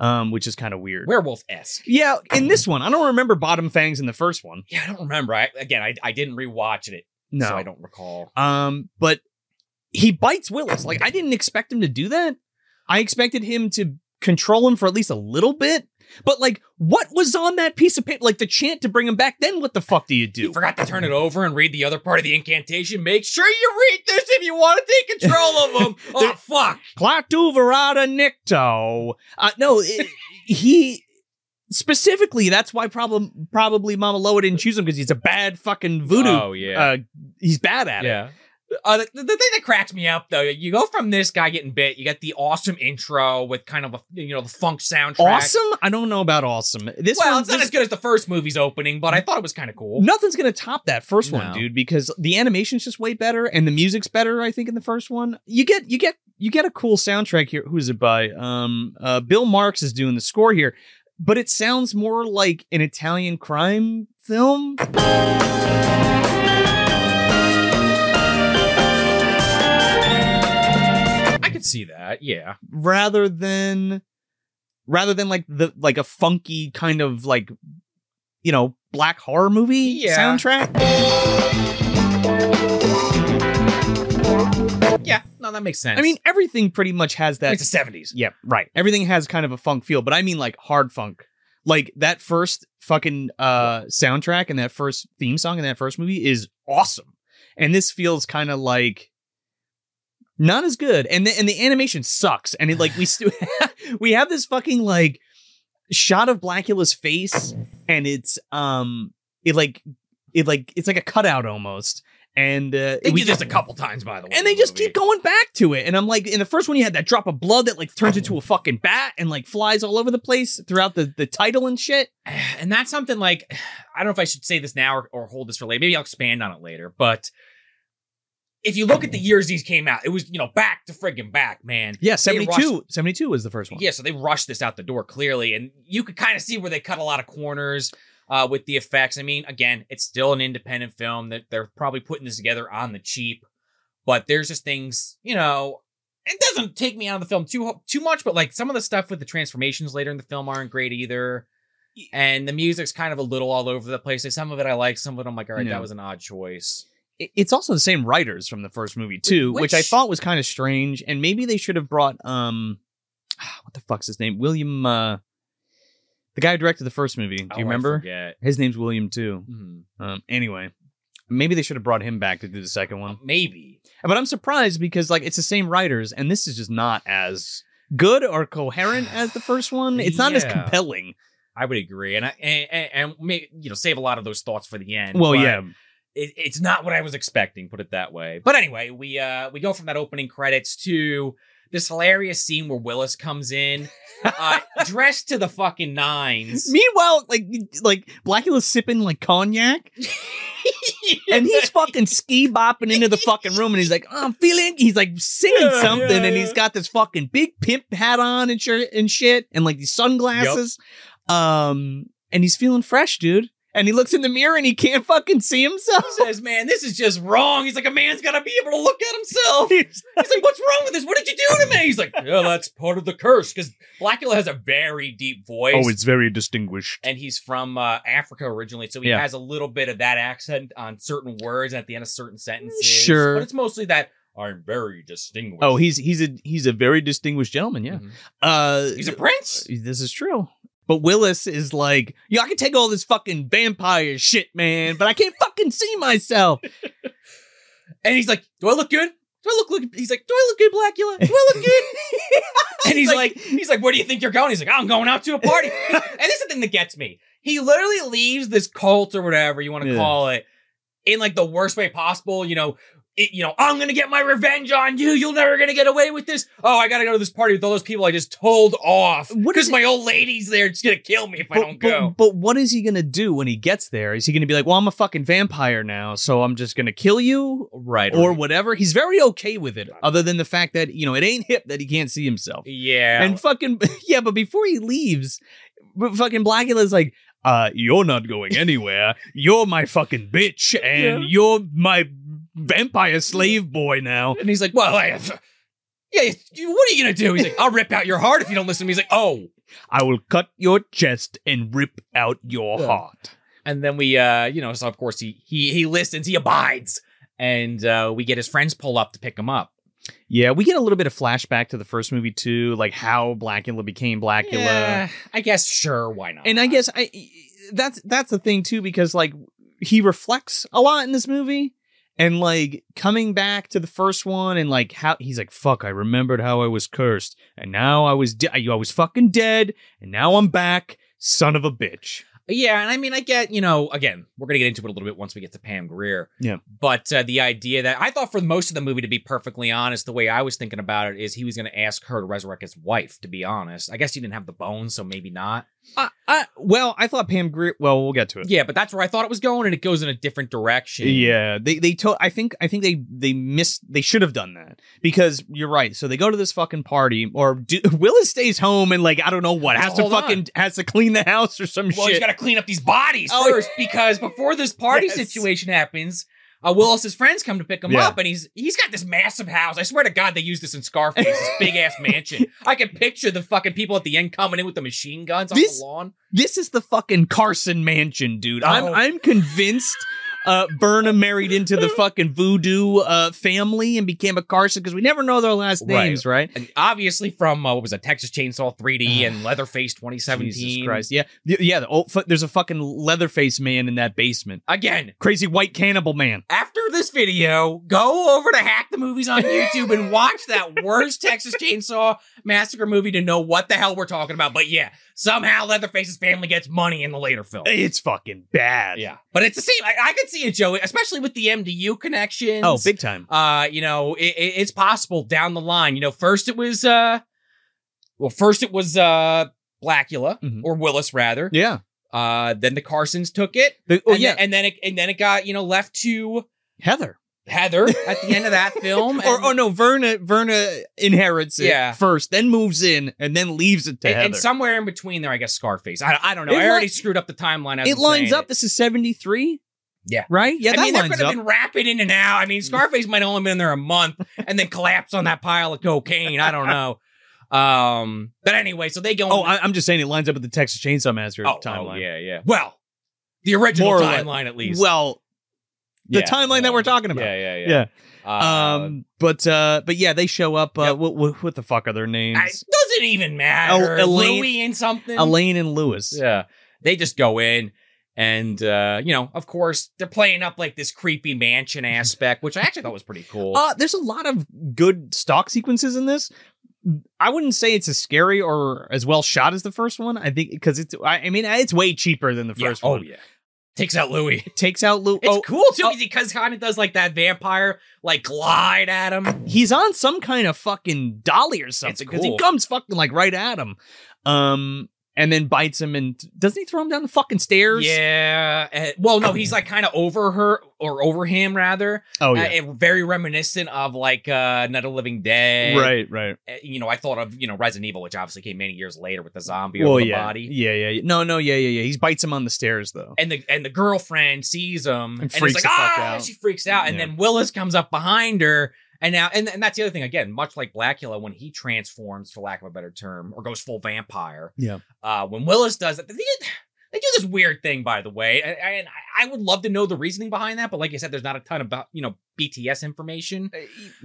Speaker 1: Um, which is kind of weird.
Speaker 2: werewolf esque.
Speaker 1: yeah, in this one, I don't remember bottom fangs in the first one.
Speaker 2: Yeah, I don't remember. I again, I I didn't rewatch it,
Speaker 1: No.
Speaker 2: so I don't recall.
Speaker 1: Um, but he bites Willis. Like I didn't expect him to do that. I expected him to control him for at least a little bit. But like, what was on that piece of paper? Like the chant to bring him back. Then what the fuck do you do?
Speaker 2: You forgot to turn it over and read the other part of the incantation. Make sure you read this if you want to take control of them. oh fuck!
Speaker 1: Klaatu Barada Nikto. Uh, no, it- he specifically. That's why problem probably Mama Loa didn't choose him because he's a bad fucking voodoo.
Speaker 2: Oh yeah,
Speaker 1: Uh, he's bad at it.
Speaker 2: Uh, the, the thing that cracks me up though, you go from this guy getting bit, you get the awesome intro with kind of a you know the funk soundtrack.
Speaker 1: Awesome? I don't know about awesome. This
Speaker 2: Well,
Speaker 1: one,
Speaker 2: it's not
Speaker 1: this-
Speaker 2: as good as the first movie's opening, but I thought it was kind of cool.
Speaker 1: Nothing's gonna top that first one, dude, because the animation's just way better and the music's better, I think, in the first one. You get you get you get a cool soundtrack here. Who's it by? Um uh Bill Marx is doing the score here, but it sounds more like an Italian crime film.
Speaker 2: See that. Yeah.
Speaker 1: rather than rather than like the like a funky kind of like you know black horror movie
Speaker 2: Yeah.
Speaker 1: soundtrack
Speaker 2: Yeah. No, that makes sense.
Speaker 1: i mean everything pretty much has that
Speaker 2: it's the seventies.
Speaker 1: yeah right everything has kind of a funk feel but i mean like hard funk like that first fucking uh soundtrack and that first theme song in that first movie is awesome and this feels kind of like not as good and the, and the animation sucks and it like we st- we have this fucking like shot of blacula's face and it's um it like it like it's like a cutout almost and uh
Speaker 2: They
Speaker 1: we
Speaker 2: did this a couple times, by the way.
Speaker 1: and they
Speaker 2: the
Speaker 1: just
Speaker 2: movie.
Speaker 1: keep going back to it. And I'm like, in the first one, you had that drop of blood that like turns into a fucking bat and like flies all over the place throughout the, the title and shit.
Speaker 2: and that's something like I don't know if I should say this now or, or hold this for later. Maybe I'll expand on it later. But if you look at the years these came out, it was you know back to friggin' back, man.
Speaker 1: Yeah,
Speaker 2: They
Speaker 1: 72. 72 was the first one.
Speaker 2: Yeah, so they rushed this out the door clearly, and you could kind of see where they cut a lot of corners uh, with the effects. I mean, again, it's still an independent film that they're probably putting this together on the cheap, but there's just things, you know. It doesn't take me out of the film too too much, but like some of the stuff with the transformations later in the film aren't great either. And the music's kind of a little all over the place. Like some of it I like, some of it I'm like, all right,
Speaker 1: Yeah.
Speaker 2: that was an odd choice.
Speaker 1: It- It's also the same writers from the first movie too, which, I thought was kind of strange. And maybe they should have brought um, what the fuck's his name? William, uh, the guy who directed the first movie. Do
Speaker 2: Oh,
Speaker 1: you remember?
Speaker 2: forget.
Speaker 1: His name's William too.
Speaker 2: Mhm.
Speaker 1: Um, anyway, maybe they should have brought him back to do the second one.
Speaker 2: Maybe.
Speaker 1: But I'm surprised because like it's the same writers, and this is just not as good or coherent as the first one. It's not as compelling.
Speaker 2: I would agree, and I, and, and, and you know save a lot of those thoughts for the end.
Speaker 1: Well, yeah,
Speaker 2: it, it's not what I was expecting. Put it that way. But anyway, we uh we go from that opening credits to this hilarious scene where Willis comes in, uh, dressed to the fucking nines,
Speaker 1: Meanwhile, like like Blacula's sipping like cognac, and he's fucking ski bopping into the fucking room, and he's like, oh, "I'm feeling." He's like singing
Speaker 2: Yeah,
Speaker 1: something,
Speaker 2: yeah,
Speaker 1: and he's got this fucking big pimp hat on and shirt and shit, and like these sunglasses. Um, and he's feeling fresh, dude. And he looks in the mirror and he can't fucking see himself.
Speaker 2: says, "Man, this is just wrong." He's like, "A man's got to be able to look at himself." He's like, "What's wrong with this? What did you do to me?" He's like, "Yeah, that's part of the curse." Because Blacula has a very deep voice.
Speaker 1: oh, it's very distinguished.
Speaker 2: and he's from uh, Africa originally, so he
Speaker 1: Yeah.
Speaker 2: has a little bit of that accent on certain words and at the end of certain sentences.
Speaker 1: Sure.
Speaker 2: but it's mostly that I'm very distinguished.
Speaker 1: Oh, he's he's a he's a very distinguished gentleman. Yeah.
Speaker 2: Mhm.
Speaker 1: Uh,
Speaker 2: he's a prince.
Speaker 1: This is true. But Willis is like, yo, I can take all this fucking vampire shit, man, but I can't fucking see myself.
Speaker 2: And he's like, "Do I look good? Do I look look?" He's like, "Do I look good, Blacula? Do I look good?" and he's like, "He's like, where do you think you're going?" He's like, "I'm going out to a party." and this is the thing that gets me. He literally leaves this cult or whatever you want to
Speaker 1: Yeah.
Speaker 2: call it in like the worst way possible. You know. It, you know, I'm gonna get my revenge on you. You're never gonna get away with this. Oh, I gotta go to this party with all those people I just told off because my old lady's there. It's gonna kill me if I don't
Speaker 1: but,
Speaker 2: go.
Speaker 1: but what is he gonna do when he gets there? Is he gonna be like, well, I'm a fucking vampire now, so I'm just gonna kill you
Speaker 2: right
Speaker 1: or whatever? He's very okay with it, other than the fact that you know it ain't hip that he can't see himself.
Speaker 2: yeah,
Speaker 1: And fucking yeah, but before he leaves, but fucking Blacula's like, uh, you're not going anywhere. You're my fucking bitch, and
Speaker 2: Yeah.
Speaker 1: you're my vampire slave boy now.
Speaker 2: And he's like, well, I, yeah, you- what are you gonna do? He's like, I'll rip out your heart if you don't listen to me. He's like, oh.
Speaker 1: I will cut your chest and rip out your
Speaker 2: Yeah.
Speaker 1: heart.
Speaker 2: And then we, uh, you know, so of course he he he listens, he abides, and uh, we get his friends pull up to pick him up.
Speaker 1: Yeah, we get a little bit of flashback to the first movie too, like how Blacula became Blacula.
Speaker 2: Yeah, I guess sure, why not?
Speaker 1: And I guess I that's that's the thing too, because like he reflects a lot in this movie. And like coming back to the first one and like how he's like, fuck, I remembered how I was cursed. And now I was de- I was fucking dead. And now I'm back, son of a bitch.
Speaker 2: Yeah, and I mean, I get, you know, again, we're going to get into it a little bit once we get to Pam Grier.
Speaker 1: Yeah.
Speaker 2: But uh, the idea that I thought for most of the movie, to be perfectly honest, the way I was thinking about it is he was going to ask her to resurrect his wife, to be honest. I guess he didn't have the bones, so maybe not.
Speaker 1: Uh, I, well, I thought Pam Grier. Well, we'll get to it.
Speaker 2: Yeah, but that's where I thought it was going, and it goes in a different direction.
Speaker 1: Yeah, they they told. I think I think they they missed. They should have done that because you're right. So they go to this fucking party, or do, Willis stays home and like I don't know what has to
Speaker 2: Hold on.
Speaker 1: fucking has to clean the house or some
Speaker 2: Well, he's
Speaker 1: shit.
Speaker 2: Got to clean up these bodies
Speaker 1: Oh,
Speaker 2: first because before this party
Speaker 1: Yes.
Speaker 2: situation happens, uh, Willis's friends come to pick him
Speaker 1: Yeah.
Speaker 2: up, and he's he's got this massive house. I swear to God, they used this in Scarface, this big ass mansion. I can picture the fucking people at the end coming in with the machine guns on
Speaker 1: This-
Speaker 2: the lawn.
Speaker 1: this is the fucking Carson Mansion, dude. I'm
Speaker 2: Oh.
Speaker 1: I'm convinced. Uh, Burnham married into the fucking voodoo uh family and became a Carson because we never know their last names, right?
Speaker 2: And obviously from uh, what was it, Texas Chainsaw 3D and Leatherface 2017.
Speaker 1: Jesus Christ, yeah, yeah. The old, there's a fucking Leatherface man in that basement.
Speaker 2: Again,
Speaker 1: Crazy white cannibal man.
Speaker 2: after this video, go over to Hack the Movies on YouTube and watch that worst Texas Chainsaw Massacre movie to know what the hell we're talking about. But yeah, somehow Leatherface's family gets money in the later film.
Speaker 1: It's fucking bad.
Speaker 2: Yeah, but it's the same. I, I could see it, Joey, especially with the MDU connections.
Speaker 1: Oh, big time.
Speaker 2: Uh, you know, it, it, it's possible down the line. You know, first it was uh, well, first it was uh, Blacula
Speaker 1: Mhm.
Speaker 2: or Willis rather.
Speaker 1: Yeah.
Speaker 2: Uh, then the Carsons took it.
Speaker 1: The- oh
Speaker 2: and
Speaker 1: yeah.
Speaker 2: then, and then it and then it got you know left to
Speaker 1: Heather.
Speaker 2: Heather at the end of that film.
Speaker 1: or oh no, Verna Verna inherits it
Speaker 2: Yeah.
Speaker 1: first, then moves in, and then leaves it to
Speaker 2: and,
Speaker 1: Heather.
Speaker 2: and somewhere in between there, I guess Scarface. I, I don't know.
Speaker 1: It
Speaker 2: I
Speaker 1: li-
Speaker 2: already screwed up the timeline. As
Speaker 1: it lines up. This is seventy three.
Speaker 2: Yeah.
Speaker 1: Right. Yeah,
Speaker 2: I
Speaker 1: that
Speaker 2: mean, could have
Speaker 1: up.
Speaker 2: been rapid in and out. I mean, Scarface might have only been there a month and then collapse on that pile of cocaine. I don't know. Um, but anyway, so they go.
Speaker 1: oh, I, I'm just saying it lines up with the Texas Chainsaw Massacre
Speaker 2: oh,
Speaker 1: timeline.
Speaker 2: oh, yeah, yeah. Well, the original
Speaker 1: More
Speaker 2: timeline, at least.
Speaker 1: Well, the
Speaker 2: Yeah,
Speaker 1: timeline that we're talking about.
Speaker 2: Yeah, yeah, yeah.
Speaker 1: Yeah.
Speaker 2: Uh,
Speaker 1: Um. But uh. But yeah, they show up. Uh.
Speaker 2: Yep.
Speaker 1: What, what, what the fuck are their names?
Speaker 2: I, doesn't even matter.
Speaker 1: Oh, Elaine-
Speaker 2: Louis and something.
Speaker 1: Elaine and Lewis.
Speaker 2: Yeah. They just go in and uh, you know, of course, they're playing up like this creepy mansion aspect, which I actually thought was pretty cool.
Speaker 1: Uh, there's a lot of good stock sequences in this. I wouldn't say it's as scary or as well shot as the first one. I think because it's. I, I mean, it's way cheaper than the
Speaker 2: Yeah.
Speaker 1: first
Speaker 2: Oh
Speaker 1: one.
Speaker 2: yeah. Takes out Louis.
Speaker 1: Takes out Lou.
Speaker 2: It's
Speaker 1: oh,
Speaker 2: cool too
Speaker 1: oh.
Speaker 2: because kind of does like that vampire like glide at him.
Speaker 1: he's on some kind of fucking dolly or something because he comes fucking like right at him, um, and then bites him and doesn't he throw him down the fucking stairs?
Speaker 2: Yeah. and- well, no, he's like kind of over her or over him rather.
Speaker 1: Oh
Speaker 2: Uh,
Speaker 1: yeah.
Speaker 2: and very reminiscent of like uh Night of Living Dead.
Speaker 1: right. Right.
Speaker 2: Uh, You know, I thought of you know Resident Evil, which obviously came many years later with the zombie
Speaker 1: Well,
Speaker 2: over the
Speaker 1: yeah.
Speaker 2: body.
Speaker 1: Yeah. Yeah. yeah. No. No. Yeah. Yeah. Yeah. He bites him on the stairs though.
Speaker 2: and the and the girlfriend sees him and,
Speaker 1: freaks
Speaker 2: is
Speaker 1: the
Speaker 2: like,
Speaker 1: fuck
Speaker 2: ah,
Speaker 1: out.
Speaker 2: she freaks out, and
Speaker 1: Yeah.
Speaker 2: then Willis comes up behind her, and now and, and that's the other thing again, much like Blacula when he transforms, for lack of a better term, or goes full vampire.
Speaker 1: Yeah.
Speaker 2: Uh, when Willis does that, they, they do this weird thing, by the way, and, and I would love to know the reasoning behind that, but like I said, there's not a ton about you know BTS information.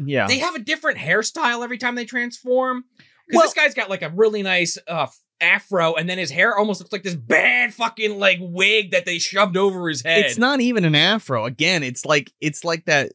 Speaker 1: Yeah.
Speaker 2: They have a different hairstyle every time they transform. Because
Speaker 1: Well-
Speaker 2: this guy's got like a really nice uh, afro, and then his hair almost looks like this bad fucking like wig that they shoved over his head.
Speaker 1: It's not even an afro. Again, it's like it's like that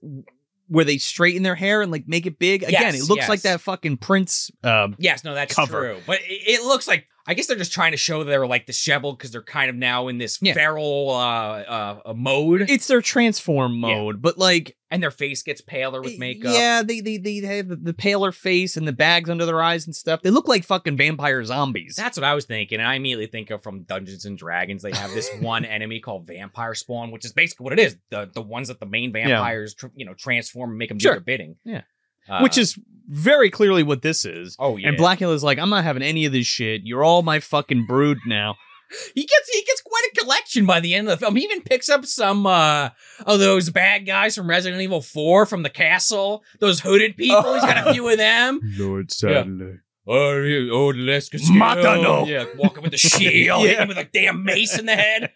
Speaker 1: where they straighten their hair and like make it big. Again,
Speaker 2: Yes,
Speaker 1: it looks like that fucking Prince. Um,
Speaker 2: Yes, no, that's
Speaker 1: cover.
Speaker 2: true. But it, it looks like I guess they're just trying to show they're like disheveled because they're kind of now in this
Speaker 1: Yeah.
Speaker 2: feral uh, uh, mode,
Speaker 1: it's their transform
Speaker 2: Yeah.
Speaker 1: mode, but like
Speaker 2: and their face gets paler with makeup.
Speaker 1: Yeah, they they they have the, the paler face and the bags under their eyes and stuff. They look like fucking vampire zombies.
Speaker 2: That's what I was thinking. And I immediately think of from Dungeons and Dragons. They have this one enemy called Vampire Spawn, which is basically what it is. The the ones that the main vampires, tr- you know, transform and make them do their bidding.
Speaker 1: Yeah.
Speaker 2: Uh,
Speaker 1: Which is very clearly what this is.
Speaker 2: oh yeah.
Speaker 1: And Blacula's like, I'm not having any of this shit. You're all my fucking brood now.
Speaker 2: he gets he gets quite a collection by the end of the film. He even picks up some uh of those bad guys from Resident Evil 4 from the castle. Those hooded people. He's got a few of them.
Speaker 1: Lord
Speaker 2: Saddler. Oh, you- oh, let's get
Speaker 1: Matano.
Speaker 2: Yeah, walking with the shield,
Speaker 1: Yeah.
Speaker 2: hitting with a damn mace in the head.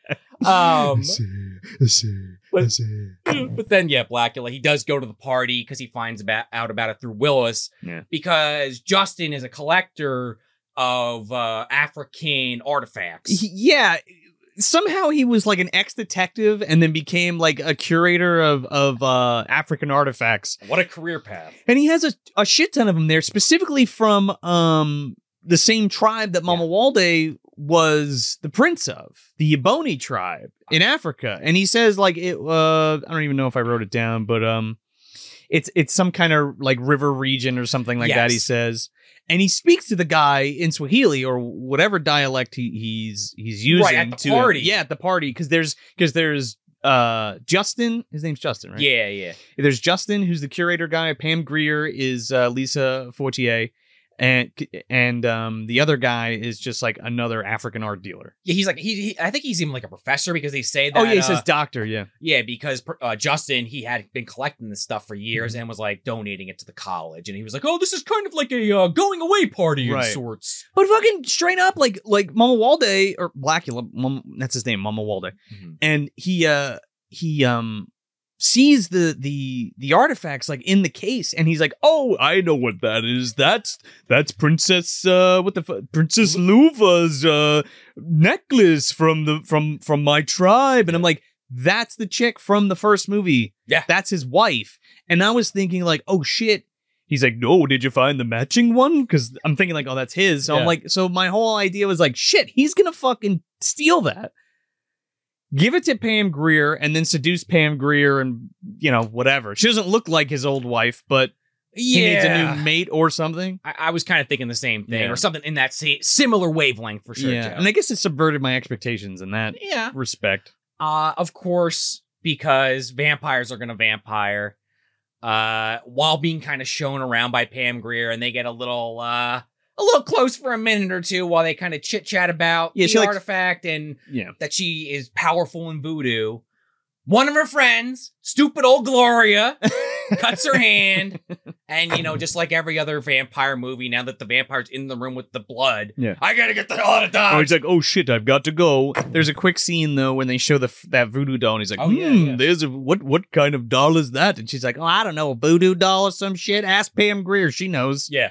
Speaker 2: Um, but, but then, yeah, Blacula, he does go to the party because he finds about, out about it through Willis.
Speaker 1: Yeah.
Speaker 2: Because Justin is a collector of uh, African artifacts.
Speaker 1: He- yeah. Somehow he was like an ex detective and then became like a curator of of uh, African artifacts.
Speaker 2: what a career path.
Speaker 1: And he has a, a shit ton of them there, specifically from um the same tribe that Mamuwalde was the prince of the Ebony tribe in Africa, and he says like it. Uh, I don't even know if I wrote it down, but um, it's it's some kind of like river region or something like that. He says, and he speaks to the guy in Swahili or whatever dialect he, he's he's using
Speaker 2: Right, at the
Speaker 1: to
Speaker 2: party.
Speaker 1: Yeah, at the party because there's because there's uh Justin. His name's Justin, right?
Speaker 2: Yeah, yeah.
Speaker 1: There's Justin, who's the curator guy. Pam Grier is uh, Lisa Fortier, and and um, the other guy is just like another African art dealer.
Speaker 2: Yeah, he's like he, he. I think he's even like a professor because they say that.
Speaker 1: oh yeah, he
Speaker 2: uh,
Speaker 1: says doctor. Yeah,
Speaker 2: Yeah, because uh, Justin he had been collecting this stuff for
Speaker 1: Mm-hmm.
Speaker 2: years and was like donating it to the college, and he was like, "Oh, this is kind of like a uh, going away party
Speaker 1: Right.
Speaker 2: of sorts."
Speaker 1: but fucking straight up, like like Mamuwalde or Blacula, Mama, that's his name, Mamuwalde, and he uh he um sees the the the artifacts like in the case and he's like oh i know what that is. That's that's princess uh what the fu- princess luva's uh necklace from the from from my tribe. And i'm like that's the chick from the first movie.
Speaker 2: Yeah.
Speaker 1: that's his wife. And i was thinking like oh shit. He's like no did you find the matching one? Because i'm thinking like oh that's his. So i'm like so my whole idea was like shit he's gonna fucking steal that give it to Pam Grier and then seduce Pam Grier and you know whatever. She doesn't look like his old wife, but he needs a new mate or something.
Speaker 2: I, I was kind of thinking the same thing,
Speaker 1: Yeah.
Speaker 2: or something in that sa- similar wavelength for sure.
Speaker 1: yeah,
Speaker 2: Joe.
Speaker 1: and I guess it subverted my expectations in that
Speaker 2: yeah.
Speaker 1: respect.
Speaker 2: Uh, of course, because vampires are gonna vampire. Uh, while being kind of shown around by Pam Grier, and they get a little uh a little close for a minute or two while they kind of chit chat about
Speaker 1: Yeah,
Speaker 2: the
Speaker 1: like-
Speaker 2: artifact and
Speaker 1: Yeah,
Speaker 2: that she is powerful in voodoo. One of her friends, stupid old Gloria, cuts her hand, and you know, just like every other vampire movie, now that the vampire's in the room with the blood,
Speaker 1: Yeah.
Speaker 2: I gotta get the hell out of
Speaker 1: Oh,
Speaker 2: Dodge.
Speaker 1: he's like, oh shit, I've got to go. There's a quick scene though when they show the that voodoo doll, and he's like,
Speaker 2: Oh,
Speaker 1: hmm,
Speaker 2: yeah, yeah.
Speaker 1: there's a what what kind of doll is that? And she's like, oh, I don't know, a voodoo doll or some shit. Ask Pam Grier, she knows.
Speaker 2: yeah,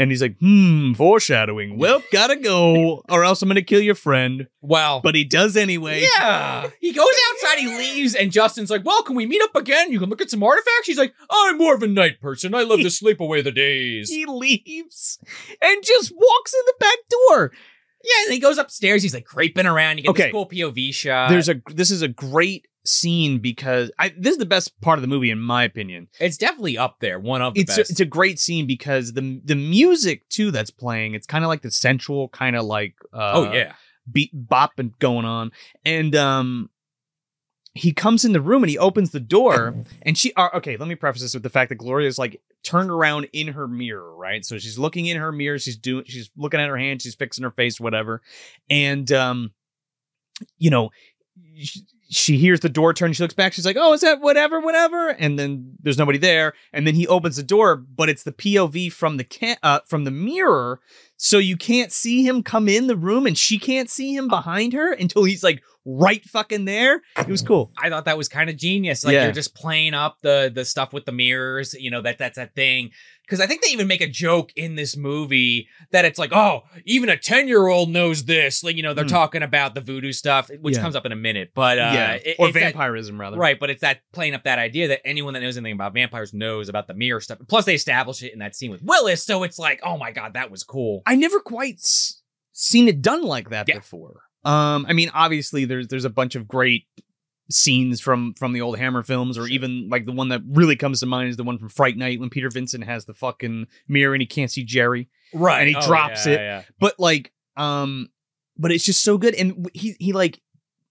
Speaker 1: And he's like, hmm, foreshadowing. Well, gotta go, or else I'm gonna kill your friend.
Speaker 2: well,
Speaker 1: But he does anyway.
Speaker 2: yeah. He goes outside, he leaves, and Justin's like, "Well, can we meet up again? You can look at some artifacts." He's like, "I'm more of a night person. I love to sleep away the days."
Speaker 1: He leaves and just walks in the back door.
Speaker 2: Yeah, and he goes upstairs. He's like creeping around. You get
Speaker 1: Okay.
Speaker 2: this cool POV shot.
Speaker 1: There's a this is a great scene because I this is the best part of the movie in my opinion.
Speaker 2: it's definitely up there. One of the
Speaker 1: It's a,
Speaker 2: best.
Speaker 1: it's a great scene because the the music too that's playing. It's kind of like the sensual kind of like uh,
Speaker 2: oh yeah.
Speaker 1: beat bop and going on and um he comes in the room and he opens the door and she uh, okay let me preface this with the fact that gloria is like turned around in her mirror right so she's looking in her mirror she's doing she's looking at her hand she's fixing her face whatever and um you know she, she hears the door turn she looks back she's like oh is that whatever whatever and then there's nobody there and then he opens the door but it's the pov from the ca- uh, from the mirror so you can't see him come in the room and she can't see him behind her until he's like right fucking there. It was cool.
Speaker 2: I thought that was kind of genius. Like
Speaker 1: Yeah.
Speaker 2: you're just playing up the the stuff with the mirrors, you know, that that's that thing. Because I think they even make a joke in this movie that it's like, oh, even a 10-year-old knows this. Like, you know, they're
Speaker 1: Hmm.
Speaker 2: talking about the voodoo stuff, which
Speaker 1: Yeah.
Speaker 2: comes up in a minute. But uh
Speaker 1: yeah.
Speaker 2: it-
Speaker 1: or
Speaker 2: it's that-
Speaker 1: vampirism rather.
Speaker 2: Right, but it's that playing up that idea that anyone that knows anything about vampires knows about the mirror stuff. Plus, they establish it in that scene with Willis, so it's like, oh my god, that was cool.
Speaker 1: I never quite s- seen it done like that
Speaker 2: Yeah.
Speaker 1: before. Um, I mean, obviously there's there's a bunch of great scenes from from the old Hammer films, or
Speaker 2: Sure.
Speaker 1: even like the one that really comes to mind is the one from Fright Night when Peter Vincent has the fucking mirror and he can't see Jerry.
Speaker 2: Right,
Speaker 1: And he drops it.
Speaker 2: Yeah,
Speaker 1: But like, um, but it's just so good, and he he like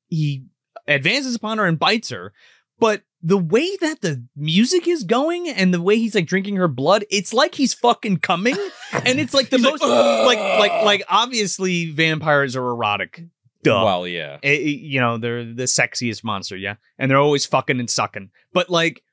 Speaker 1: he advances upon her and bites her, but. The way that the music is going and the way he's like drinking her blood, it's like he's fucking coming, and it's like the
Speaker 2: He's like,
Speaker 1: most like like like obviously vampires are erotic. Duh.
Speaker 2: Well, yeah.
Speaker 1: Eh, eh, you know, they're the sexiest monster, yeah. And they're always fucking and sucking. But like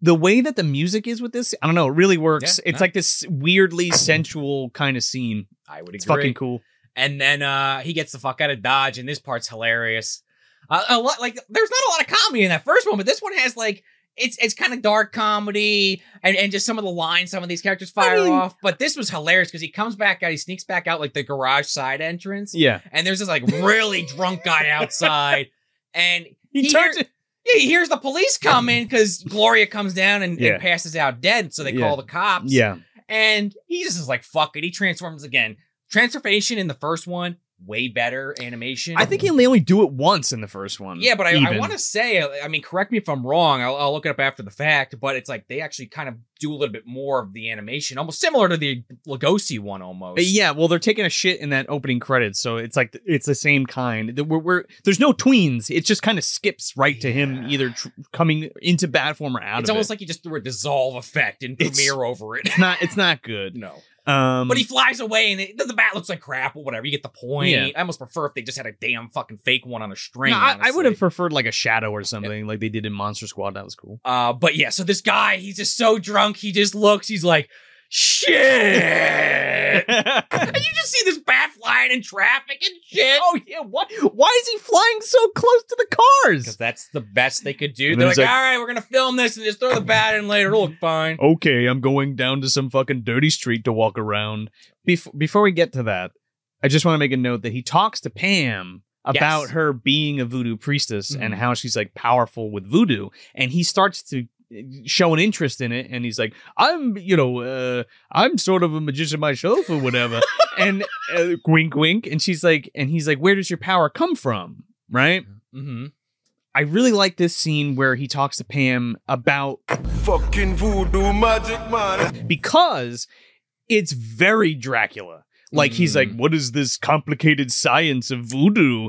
Speaker 1: the way that the music is with this, I don't know, it really works.
Speaker 2: Yeah,
Speaker 1: it's
Speaker 2: no.
Speaker 1: like this weirdly sensual kind of scene.
Speaker 2: I would agree.
Speaker 1: It's fucking cool.
Speaker 2: And then uh he gets the fuck out of Dodge, and this part's hilarious. Uh, a lot like there's not a lot of comedy in that first one, but this one has like it's it's kind of dark comedy and, and just some of the lines some of these characters fire
Speaker 1: mean-
Speaker 2: off. But this was hilarious because he comes back out, he sneaks back out like the garage side entrance,
Speaker 1: Yeah.
Speaker 2: and there's this like really drunk guy outside, and
Speaker 1: He,
Speaker 2: He
Speaker 1: turns
Speaker 2: hear-
Speaker 1: it.
Speaker 2: yeah, he hears the police coming because Gloria comes down and,
Speaker 1: Yeah.
Speaker 2: and passes out dead, so they
Speaker 1: Yeah.
Speaker 2: call the cops.
Speaker 1: Yeah.
Speaker 2: And he just is like, fuck it. He transforms again. Transformation in the first one, way better animation.
Speaker 1: I think they only do it once in the first one.
Speaker 2: Yeah, but I, I want to say, I mean, correct me if I'm wrong. I'll, I'll look it up after the fact, but it's like they actually kind of do a little bit more of the animation, almost similar to the Lugosi one almost.
Speaker 1: Uh, Yeah, well, they're taking a shit in that opening credits, so it's like it's the same kind. We're, we're, there's no tweens. It just kind of skips right to him either tr- coming into bad form or out
Speaker 2: It's almost
Speaker 1: it.
Speaker 2: like you just threw a dissolve effect and
Speaker 1: It's-
Speaker 2: Premiere over it.
Speaker 1: it's not. It's not good.
Speaker 2: no.
Speaker 1: Um,
Speaker 2: But he flies away and it, the bat looks like crap or whatever. You get the point.
Speaker 1: Yeah.
Speaker 2: I almost prefer if they just had a damn fucking fake one on a string.
Speaker 1: No, I, I would have preferred like a shadow or something, like they did in Monster Squad. That was cool.
Speaker 2: Uh, but yeah, so this guy, he's just so drunk. He just looks. He's like, shit. and you just see this bat flying in traffic and shit.
Speaker 1: oh yeah, why? Why is he flying so close to the cars?
Speaker 2: Because that's the best they could do.
Speaker 1: And
Speaker 2: They're like,
Speaker 1: like-
Speaker 2: all right, we're gonna film this and just throw the bat in later. It'll look fine.
Speaker 1: Okay, I'm going down to some fucking dirty street to walk around. Bef- before we get to that, I just want to make a note that he talks to Pam about
Speaker 2: Yes.
Speaker 1: her being a voodoo priestess and
Speaker 2: Mhm.
Speaker 1: how she's like powerful with voodoo, and he starts to show an interest in it and he's like i'm you know uh i'm sort of a magician myself or whatever and uh, wink wink and she's like and he's like where does your power come from right
Speaker 2: Mm-hmm.
Speaker 1: i really like this scene where he talks to pam about
Speaker 4: Fucking voodoo magic, man.
Speaker 1: because it's very Dracula. Like he's like,
Speaker 2: Mm.
Speaker 1: what is this complicated science of voodoo?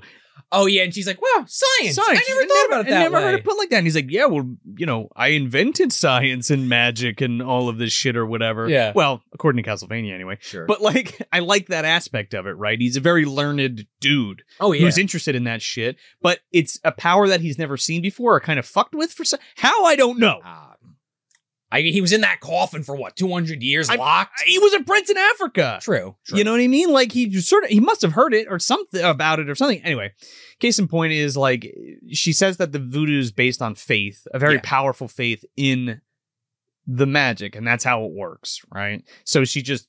Speaker 2: Oh yeah, and she's like, "Well, science. I never thought about it that I
Speaker 1: never
Speaker 2: way."
Speaker 1: heard it put like that. And he's like, yeah, well, you know, I invented science and magic and all of this shit or whatever.
Speaker 2: Yeah.
Speaker 1: Well, according to Castlevania, anyway.
Speaker 2: sure.
Speaker 1: But like, I like that aspect of it, right? He's a very learned dude
Speaker 2: oh yeah,
Speaker 1: who's interested in that shit, but it's a power that he's never seen before or kind of fucked with for some how I don't know.
Speaker 2: Um, I mean, he was in that coffin for what, 200 years
Speaker 1: I-
Speaker 2: locked?
Speaker 1: He was a prince in Africa.
Speaker 2: True. true.
Speaker 1: You know what I mean? Like he sort of he must have heard it or something about it or something. Anyway, case in point is like she says that the voodoo is based on faith, a very
Speaker 2: Yeah.
Speaker 1: powerful faith in the magic, and that's how it works, right? So she just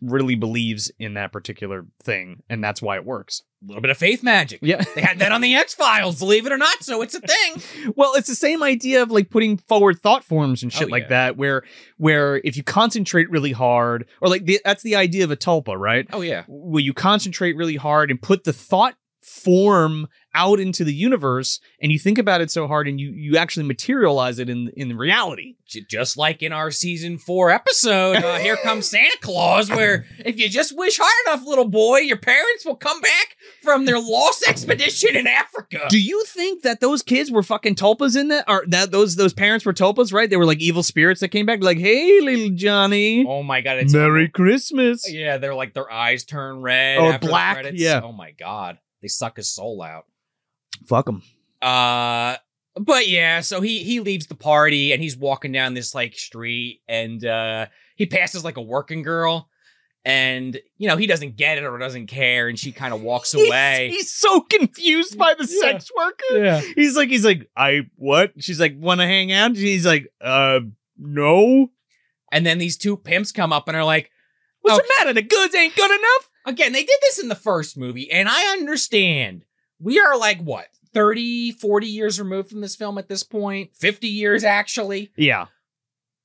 Speaker 1: really believes in that particular thing, and that's why it works.
Speaker 2: a little bit of faith magic.
Speaker 1: Yeah.
Speaker 2: They had that on the X Files, believe it or not. So it's a thing.
Speaker 1: well, it's the same idea of like putting forward thought forms and oh, shit
Speaker 2: Oh,
Speaker 1: like
Speaker 2: yeah.
Speaker 1: that, where where if you concentrate really hard, or like the, that's the idea of a tulpa, right?
Speaker 2: Oh yeah.
Speaker 1: where you concentrate really hard and put the thought form out into the universe and you think about it so hard and you you actually materialize it in in reality.
Speaker 2: Just like in our season four episode, uh, Here Comes Santa Claus, where if you just wish hard enough, little boy, your parents will come back from their lost expedition in Africa.
Speaker 1: do you think that those kids were fucking tulpas in that? Or that those those parents were tulpas right? They were like evil spirits that came back like hey little johnny.
Speaker 2: Oh my god, it's
Speaker 1: merry christmas.
Speaker 2: Yeah, they're like their eyes turn red
Speaker 1: Or black, yeah.
Speaker 2: Oh my god, they suck his soul out.
Speaker 1: fuck them
Speaker 2: Uh but yeah, so he he leaves the party and he's walking down this like street and uh he passes like a working girl and you know he doesn't get it or doesn't care and she kind of walks away.
Speaker 1: he's, he's so confused by the
Speaker 2: Yeah.
Speaker 1: sex worker
Speaker 2: yeah.
Speaker 1: he's like he's like i what she's like want to hang out he's like uh no
Speaker 2: And then these two pimps come up and are like,
Speaker 1: what's
Speaker 2: Okay.
Speaker 1: the matter the goods ain't good enough
Speaker 2: again, they did this in the first movie and I understand. We are like what? 30, 40 years removed from this film at this point. 50 years actually.
Speaker 1: yeah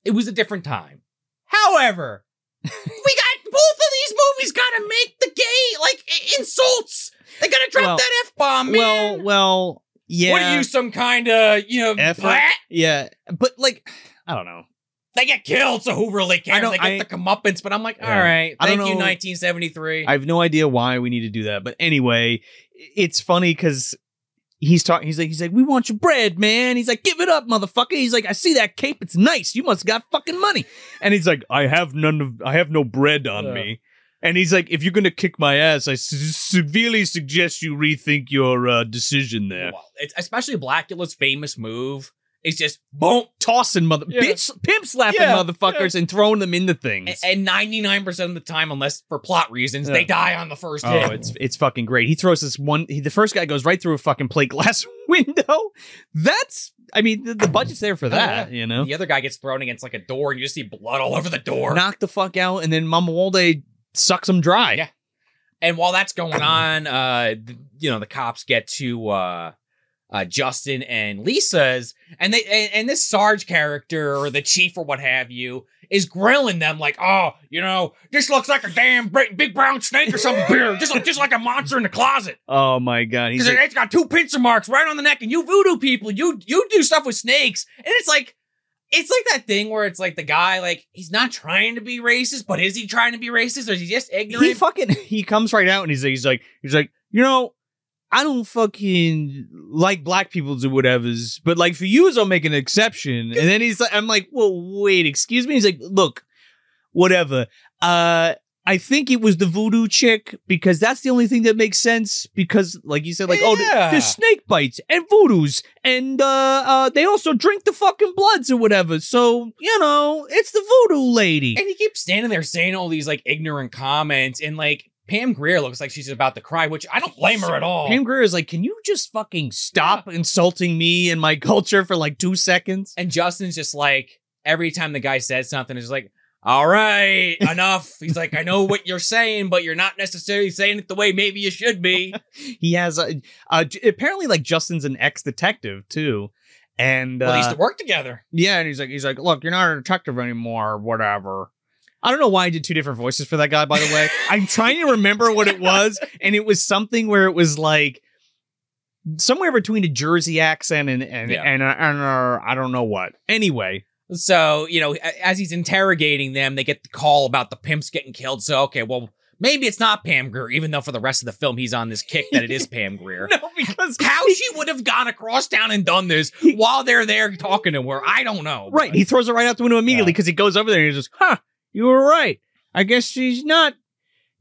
Speaker 2: It was a different time. However, we got both of these movies gotta make the gay like insults. They gotta drop
Speaker 1: Well-
Speaker 2: that f bomb.
Speaker 1: Well, well, yeah.
Speaker 2: what are you, some kind of you know? F-
Speaker 1: Yeah, but like, I don't know.
Speaker 2: They get killed, so who really cares?
Speaker 1: don't-
Speaker 2: They get
Speaker 1: I-
Speaker 2: the comeuppance, but I'm like,
Speaker 1: Yeah.
Speaker 2: all right,
Speaker 1: I don't
Speaker 2: thank you,
Speaker 1: know-
Speaker 2: 1973.
Speaker 1: I have no idea why we need to do that, but anyway, it's funny because he's talking. He's like, he's like, we want your bread, man. He's like, give it up, motherfucker. He's like, I see that cape. It's nice. You must got fucking money. And he's like, I have none of, I have no bread on
Speaker 2: Yeah.
Speaker 1: me. And he's like, if you're gonna kick my ass, I se- severely suggest you rethink your uh, decision there.
Speaker 2: Well, it's especially Blacula's famous move is just boom.
Speaker 1: Tossing mother,
Speaker 2: Yeah.
Speaker 1: bitch, pimp slapping
Speaker 2: Yeah,
Speaker 1: motherfuckers and throwing them into
Speaker 2: a-
Speaker 1: things.
Speaker 2: And 99% of the time, unless for plot reasons,
Speaker 1: Yeah.
Speaker 2: they die on the first
Speaker 1: Oh,
Speaker 2: hit.
Speaker 1: it's it's fucking great. He throws this one. He, the first guy goes right through a fucking plate glass window. That's. I mean, the, the budget's there for
Speaker 2: Oh,
Speaker 1: that.
Speaker 2: yeah.
Speaker 1: You know,
Speaker 2: The other guy gets thrown against like a door, and you just see blood all over the door.
Speaker 1: knock the fuck out, and then Mamuwalde sucks him dry.
Speaker 2: Yeah. And while that's going on, uh, th- you know, the cops get to uh, uh, Justin and Lisa's, and they and, and this Sarge character or the chief or what have you is grilling them like, oh, you know, this looks like a damn big, brown snake or something here, just like, just like a monster in the closet.
Speaker 1: Oh my god. He's like,
Speaker 2: it's got two pincer marks right on the neck, and you voodoo people, you you do stuff with snakes, and it's like. It's like that thing where it's like the guy, like, he's not trying to be racist, but is he trying to be racist or is he just ignorant?
Speaker 1: he fucking he comes right out and he's like he's like he's like you know I don't fucking like black people or whatever's, but like for you, I'll make an exception. And then he's like, I'm like, well, wait, excuse me. He's like, look, whatever. Uh, I think it was the voodoo chick because that's the only thing that makes sense. Because, like you said, like, oh,
Speaker 2: Yeah.
Speaker 1: there's snake bites and voodoos, and uh, uh, they also drink the fucking bloods or whatever. So you know, it's the voodoo lady.
Speaker 2: And he keeps standing there saying all these like ignorant comments, and like Pam Grier looks like she's about to cry, which I don't blame her at all.
Speaker 1: Pam Grier is like, can you just fucking stop insulting me and my culture for like two seconds?
Speaker 2: and Justin's just like every time the guy says something, is like, "All right, enough." He's like, "I know what you're saying, but you're not necessarily saying it the way maybe you should be."
Speaker 1: He has a, j- apparently like Justin's an ex detective too, and
Speaker 2: well, they used
Speaker 1: uh,
Speaker 2: to work together.
Speaker 1: yeah, and he's like, he's like, look, you're not a detective anymore, or whatever. I don't know why I did two different voices for that guy. By the way, I'm trying to remember what it was, and it was something where it was like somewhere between a Jersey accent and and
Speaker 2: Yeah.
Speaker 1: and, uh, and uh, I don't know what. Anyway,
Speaker 2: So you know, as he's interrogating them, they get the call about the pimps getting killed. So okay, well. Maybe it's not Pam Grier, even though for the rest of the film he's on this kick that it is Pam Grier.
Speaker 1: no, because
Speaker 2: How she would have gone across town and done this while they're there talking to her, I don't know.
Speaker 1: Right.
Speaker 2: but-
Speaker 1: He throws it right out the window immediately
Speaker 2: Yeah.
Speaker 1: because he goes over there and he's just, huh, you were right. I guess she's not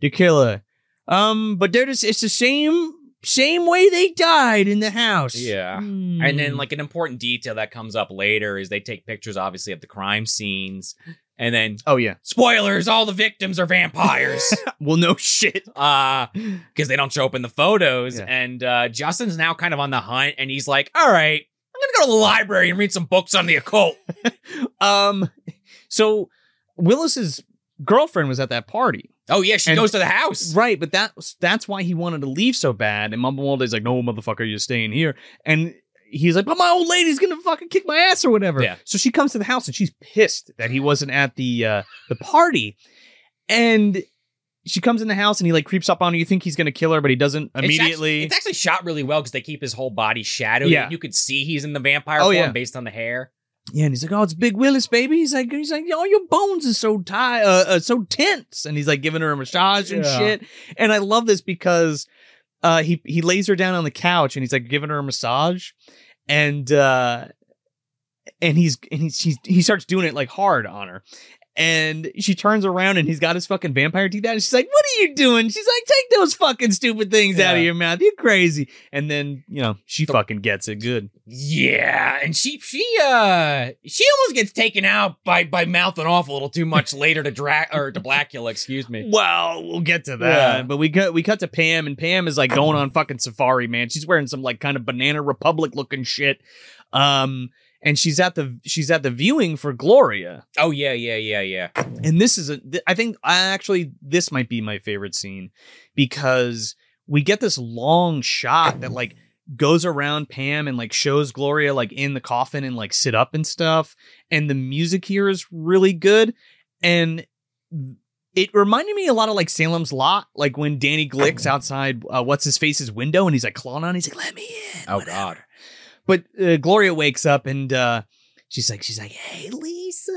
Speaker 1: the killer. Um, but they're just, it's the same, same way they died in the house.
Speaker 2: Yeah.
Speaker 1: Hmm.
Speaker 2: And then, like, an important detail that comes up later is they take pictures, obviously, of the crime scenes. And then,
Speaker 1: oh, yeah.
Speaker 2: spoilers, all the victims are vampires.
Speaker 1: Well, no shit.
Speaker 2: uh, because they don't show up in the photos.
Speaker 1: Yeah.
Speaker 2: And uh, Justin's now kind of on the hunt, and he's like, all right, I'm going to go to the library and read some books on the occult.
Speaker 1: Um, so Willis's girlfriend was at that party.
Speaker 2: Oh, yeah, she
Speaker 1: And-
Speaker 2: goes to the house.
Speaker 1: Right, but that's that's why he wanted to leave so bad. And Mumblewalde is like, "No, motherfucker, you're staying here." And he's like, "But my old lady's gonna fucking kick my ass or whatever."
Speaker 2: Yeah.
Speaker 1: So she comes to the house and she's pissed that he wasn't at the uh, the party, and she comes in the house and he like creeps up on her. You think he's gonna kill her, but he doesn't
Speaker 2: It's actually-
Speaker 1: immediately.
Speaker 2: It's actually, shot really well because they keep his whole body shadowed.
Speaker 1: Yeah.
Speaker 2: You could see he's in the vampire
Speaker 1: Oh,
Speaker 2: form
Speaker 1: yeah.
Speaker 2: based on the hair.
Speaker 1: Yeah, and he's like, "Oh, it's Big Willis, baby." He's like, "He's like, oh, your bones are so tight, uh, uh, so tense," and he's like giving her a massage and
Speaker 2: Yeah.
Speaker 1: shit. And I love this because uh, he he lays her down on the couch and he's like giving her a massage, and uh, and he's and he's, he's he starts doing it like hard on her. And she turns around and he's got his fucking vampire teeth out. And she's like, What are you doing? She's like, Take those fucking stupid things out of your mouth. You're crazy. And then, you know, she fucking gets it good.
Speaker 2: Yeah, and she she uh she almost gets taken out by by mouthing off a little too much later to drag or to Blacula, excuse me.
Speaker 1: Well, we'll get to that.
Speaker 2: Yeah.
Speaker 1: But we cut we cut to Pam, and Pam is like going on fucking safari, man. She's wearing some like kind of banana republic looking shit. Um, and she's at the she's at the viewing for Gloria.
Speaker 2: Oh yeah, yeah, yeah, yeah.
Speaker 1: And this is a th- I think actually this might be my favorite scene because we get this long shot that like goes around Pam and like shows Gloria like in the coffin and like sit up and stuff. And the music here is really good. And it reminded me a lot of like Salem's Lot, like when Danny Glick's outside uh, what's his face's window and he's like clawing on. He's like, "Let me in."
Speaker 2: Oh
Speaker 1: whatever.
Speaker 2: god.
Speaker 1: But uh, Gloria wakes up and uh, she's like, she's like, "Hey, Lisa,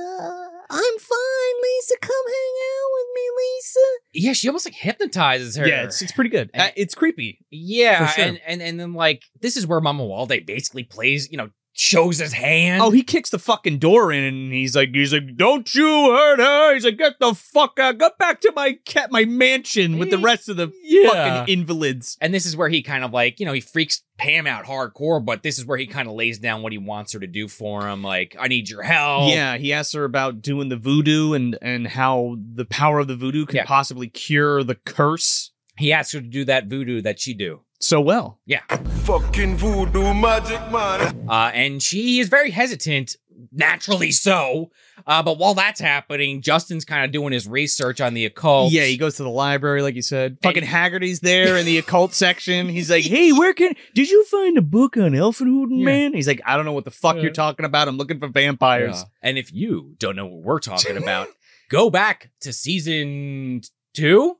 Speaker 1: I'm fine. Lisa, come hang out with me, Lisa."
Speaker 2: Yeah, she almost like hypnotizes her.
Speaker 1: Yeah, it's it's pretty good.
Speaker 2: And-
Speaker 1: Uh, it's creepy.
Speaker 2: yeah,
Speaker 1: for sure.
Speaker 2: and, and and then like this is where Mamuwalde basically plays, you know, shows his hand.
Speaker 1: Oh, he kicks the fucking door in and he's like, he's like, "Don't you hurt her?" He's like, "Get the fuck out. Go back to my cat, my mansion with the rest of the
Speaker 2: yeah.
Speaker 1: fucking invalids."
Speaker 2: And this is where he kind of like, you know, he freaks Pam out hardcore, but this is where he kind of lays down what he wants her to do for him. Like, I need your help.
Speaker 1: Yeah, he asks her about doing the voodoo and and how the power of the voodoo can
Speaker 2: Yeah.
Speaker 1: possibly cure the curse
Speaker 2: He asks her to do that voodoo that she do.
Speaker 1: So well.
Speaker 2: Yeah.
Speaker 4: Fucking voodoo magic man.
Speaker 2: Uh, and she is very hesitant naturally so. Uh, but while that's happening, Justin's kind of doing his research on the occult.
Speaker 1: Yeah, he goes to the library, like you said. Fucking Haggerty's there in the occult section. He's like, "Hey, where can? Did you find a book on Elfenhuden,
Speaker 2: Yeah.
Speaker 1: man?" He's like, "I don't know what the fuck
Speaker 2: Yeah.
Speaker 1: you're talking about. I'm looking for vampires."
Speaker 2: Yeah. And if you don't know what we're talking about, go back to season two.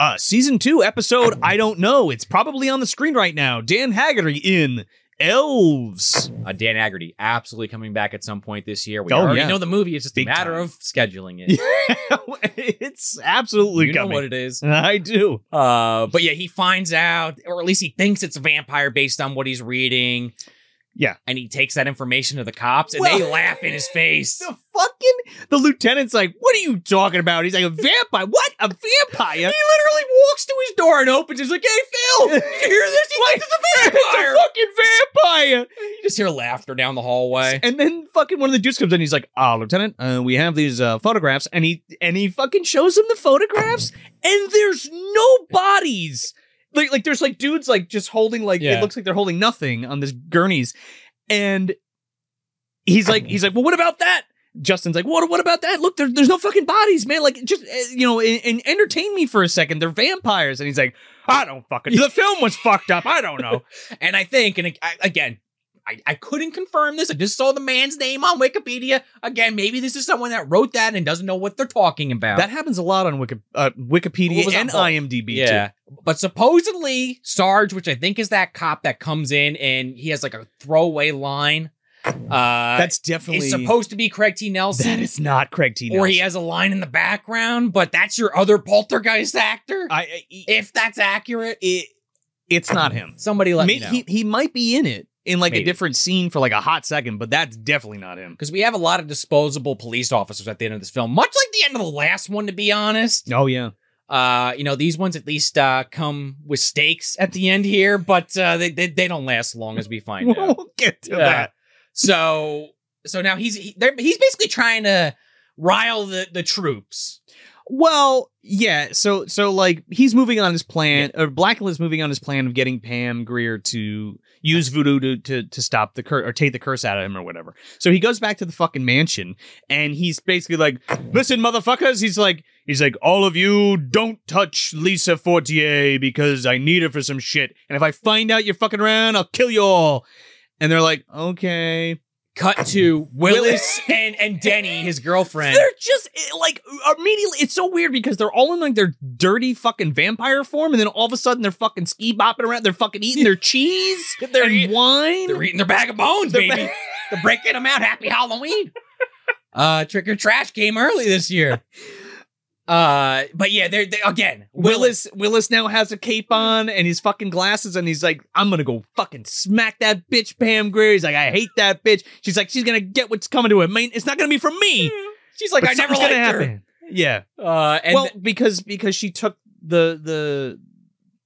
Speaker 1: Uh, season two episode. I don't know. It's probably on the screen right now. Dan Haggerty in Elves.
Speaker 2: Uh, Dan Haggerty absolutely coming back at some point this year. We
Speaker 1: Oh,
Speaker 2: already
Speaker 1: yeah.
Speaker 2: know the movie. It's just
Speaker 1: Big
Speaker 2: a matter
Speaker 1: time.
Speaker 2: of scheduling it.
Speaker 1: it's absolutely coming.
Speaker 2: you know what it is.
Speaker 1: I do.
Speaker 2: Uh, but yeah, he finds out, or at least he thinks it's a vampire based on what he's reading.
Speaker 1: Yeah.
Speaker 2: And he takes that information to the cops and
Speaker 1: Well-
Speaker 2: they laugh in his face.
Speaker 1: The fucking the lieutenant's like, "What are you talking about?" He's like, "A vampire? What? A vampire?"
Speaker 2: He literally walks to his door and opens. He's like, "Hey, Phil, did you hear this? He thinks it's a vampire."
Speaker 1: It's a fucking vampire.
Speaker 2: you just hear laughter down the hallway.
Speaker 1: And then fucking one of the dudes comes in. He's like, "Ah, Lieutenant, uh, we have these uh, photographs," and he and he fucking shows him the photographs, and there's no bodies. Like, like there's like dudes like just holding like
Speaker 2: Yeah.
Speaker 1: it looks like they're holding nothing on this gurneys, and he's like he's like, well, what about that? Justin's like, what? What about that? Look, there, there's no fucking bodies, man. Like, just uh, you know, and, and entertain me for a second. They're vampires, and he's like, I don't fucking. The film was fucked up. I don't know.
Speaker 2: And I think, and again, I, I couldn't confirm this. I just saw the man's name on Wikipedia. Again, maybe this is someone that wrote that and doesn't know what they're talking about.
Speaker 1: That happens a lot on Wiki, uh, Wikipedia
Speaker 2: What was that
Speaker 1: and? IMDb
Speaker 2: yeah. But supposedly, Sarge, which I think is that cop that comes in and he has like a throwaway line. Uh.
Speaker 1: That's definitely
Speaker 2: supposed to be Craig T. Nelson.
Speaker 1: That is not Craig T.
Speaker 2: or he has a line in the background, but that's your other poltergeist actor.
Speaker 1: I, I-
Speaker 2: if that's accurate, it,
Speaker 1: it's not him.
Speaker 2: somebody let
Speaker 1: May-
Speaker 2: me know.
Speaker 1: he he might be in it in like a different scene for like a hot second, but that's definitely not him.
Speaker 2: because we have a lot of disposable police officers at the end of this film, much like the end of the last one, to be honest.
Speaker 1: Oh yeah,
Speaker 2: Uh, you know, these ones at least uh, come with stakes at the end here, but uh, they, they they don't last long as we find out.
Speaker 1: we'll get to that.
Speaker 2: So so now he's he, he's basically trying to rile the the troops.
Speaker 1: Well, yeah. So so like he's moving on his plan, or Blacula is moving on his plan of getting Pam Grier to use voodoo to to, to stop the curse or take the curse out of him or whatever. So he goes back to the fucking mansion and he's basically like, "Listen, motherfuckers." He's like, he's like, "All of you, don't touch Lisa Fortier because I need her for some shit. And if I find out you're fucking around, I'll kill you all." And they're like, "Okay."
Speaker 2: Cut to Willis and and Denny, his girlfriend.
Speaker 1: They're just eh, like immediately. It's so weird because they're all in like their dirty fucking vampire form, and then all of a sudden they're fucking ski bopping around. They're fucking eating their cheese
Speaker 2: They're
Speaker 1: and wine.
Speaker 2: They're eating their bag of bones,
Speaker 1: They're
Speaker 2: baby. They're breaking them out. Happy Halloween. Uh, Trick or Trash came early this year. Uh, but yeah, they're they, again.
Speaker 1: Willis Willis now has a cape on and his fucking glasses, and he's like, "I'm gonna go fucking smack that bitch, Pam Grier." He's like, "I hate that bitch." She's like, "She's gonna get what's coming to her. Man, it's not gonna be from me."
Speaker 2: She's like,
Speaker 1: But
Speaker 2: I never liked
Speaker 1: gonna
Speaker 2: her.
Speaker 1: Yeah.
Speaker 2: Uh, and
Speaker 1: well,
Speaker 2: th-
Speaker 1: because because she took the the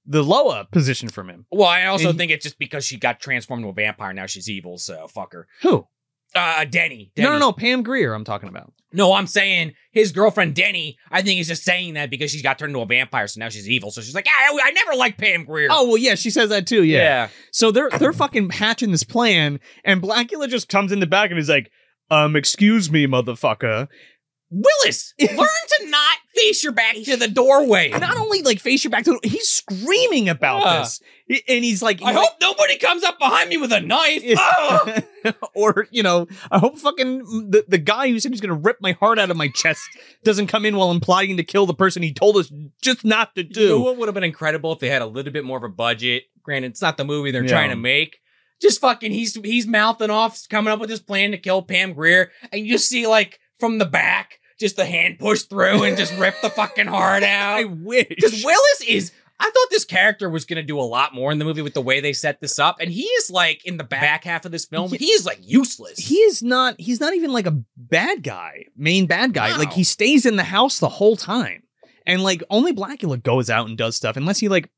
Speaker 1: the Loa position from him.
Speaker 2: well, I also
Speaker 1: and-
Speaker 2: think it's just because she got transformed into a vampire. Now she's evil, so fuck her.
Speaker 1: Who?
Speaker 2: Uh, Denny.
Speaker 1: No, no, no. Pam Grier. I'm talking about.
Speaker 2: No, I'm saying his girlfriend Denny. I think is just saying that because she's got turned into a vampire, so now she's evil. So she's like, I, I never liked Pam Grier.
Speaker 1: Oh well, yeah, she says that too. Yeah.
Speaker 2: yeah.
Speaker 1: So they're they're fucking hatching this plan, and Blacula just comes in the back and is like, "Um, excuse me, motherfucker."
Speaker 2: Willis, learn to not face your back to the doorway.
Speaker 1: Not only like face your back to, the, he's screaming about
Speaker 2: Yeah.
Speaker 1: this, and he's like,
Speaker 2: I hope nobody comes up behind me with a knife.
Speaker 1: Or you know, I hope fucking the, the guy who said he's gonna rip my heart out of my chest doesn't come in while I'm plotting to kill the person he told us just not to
Speaker 2: You know
Speaker 1: do.
Speaker 2: what would have been incredible if they had a little bit more of a budget? Granted, it's not the movie they're
Speaker 1: Yeah.
Speaker 2: trying to make. Just fucking, he's he's mouthing off, coming up with his plan to kill Pam Grier, and you see like from the back, just the hand push through and just rip the fucking heart out.
Speaker 1: I wish.
Speaker 2: Because Willis is. I thought this character was going to do a lot more in the movie with the way they set this up, and he is like in the back half of this film, he is like useless.
Speaker 1: he is not he's not even like a bad guy main bad guy
Speaker 2: No.
Speaker 1: like he stays in the house the whole time and like only blacula goes out and does stuff unless he like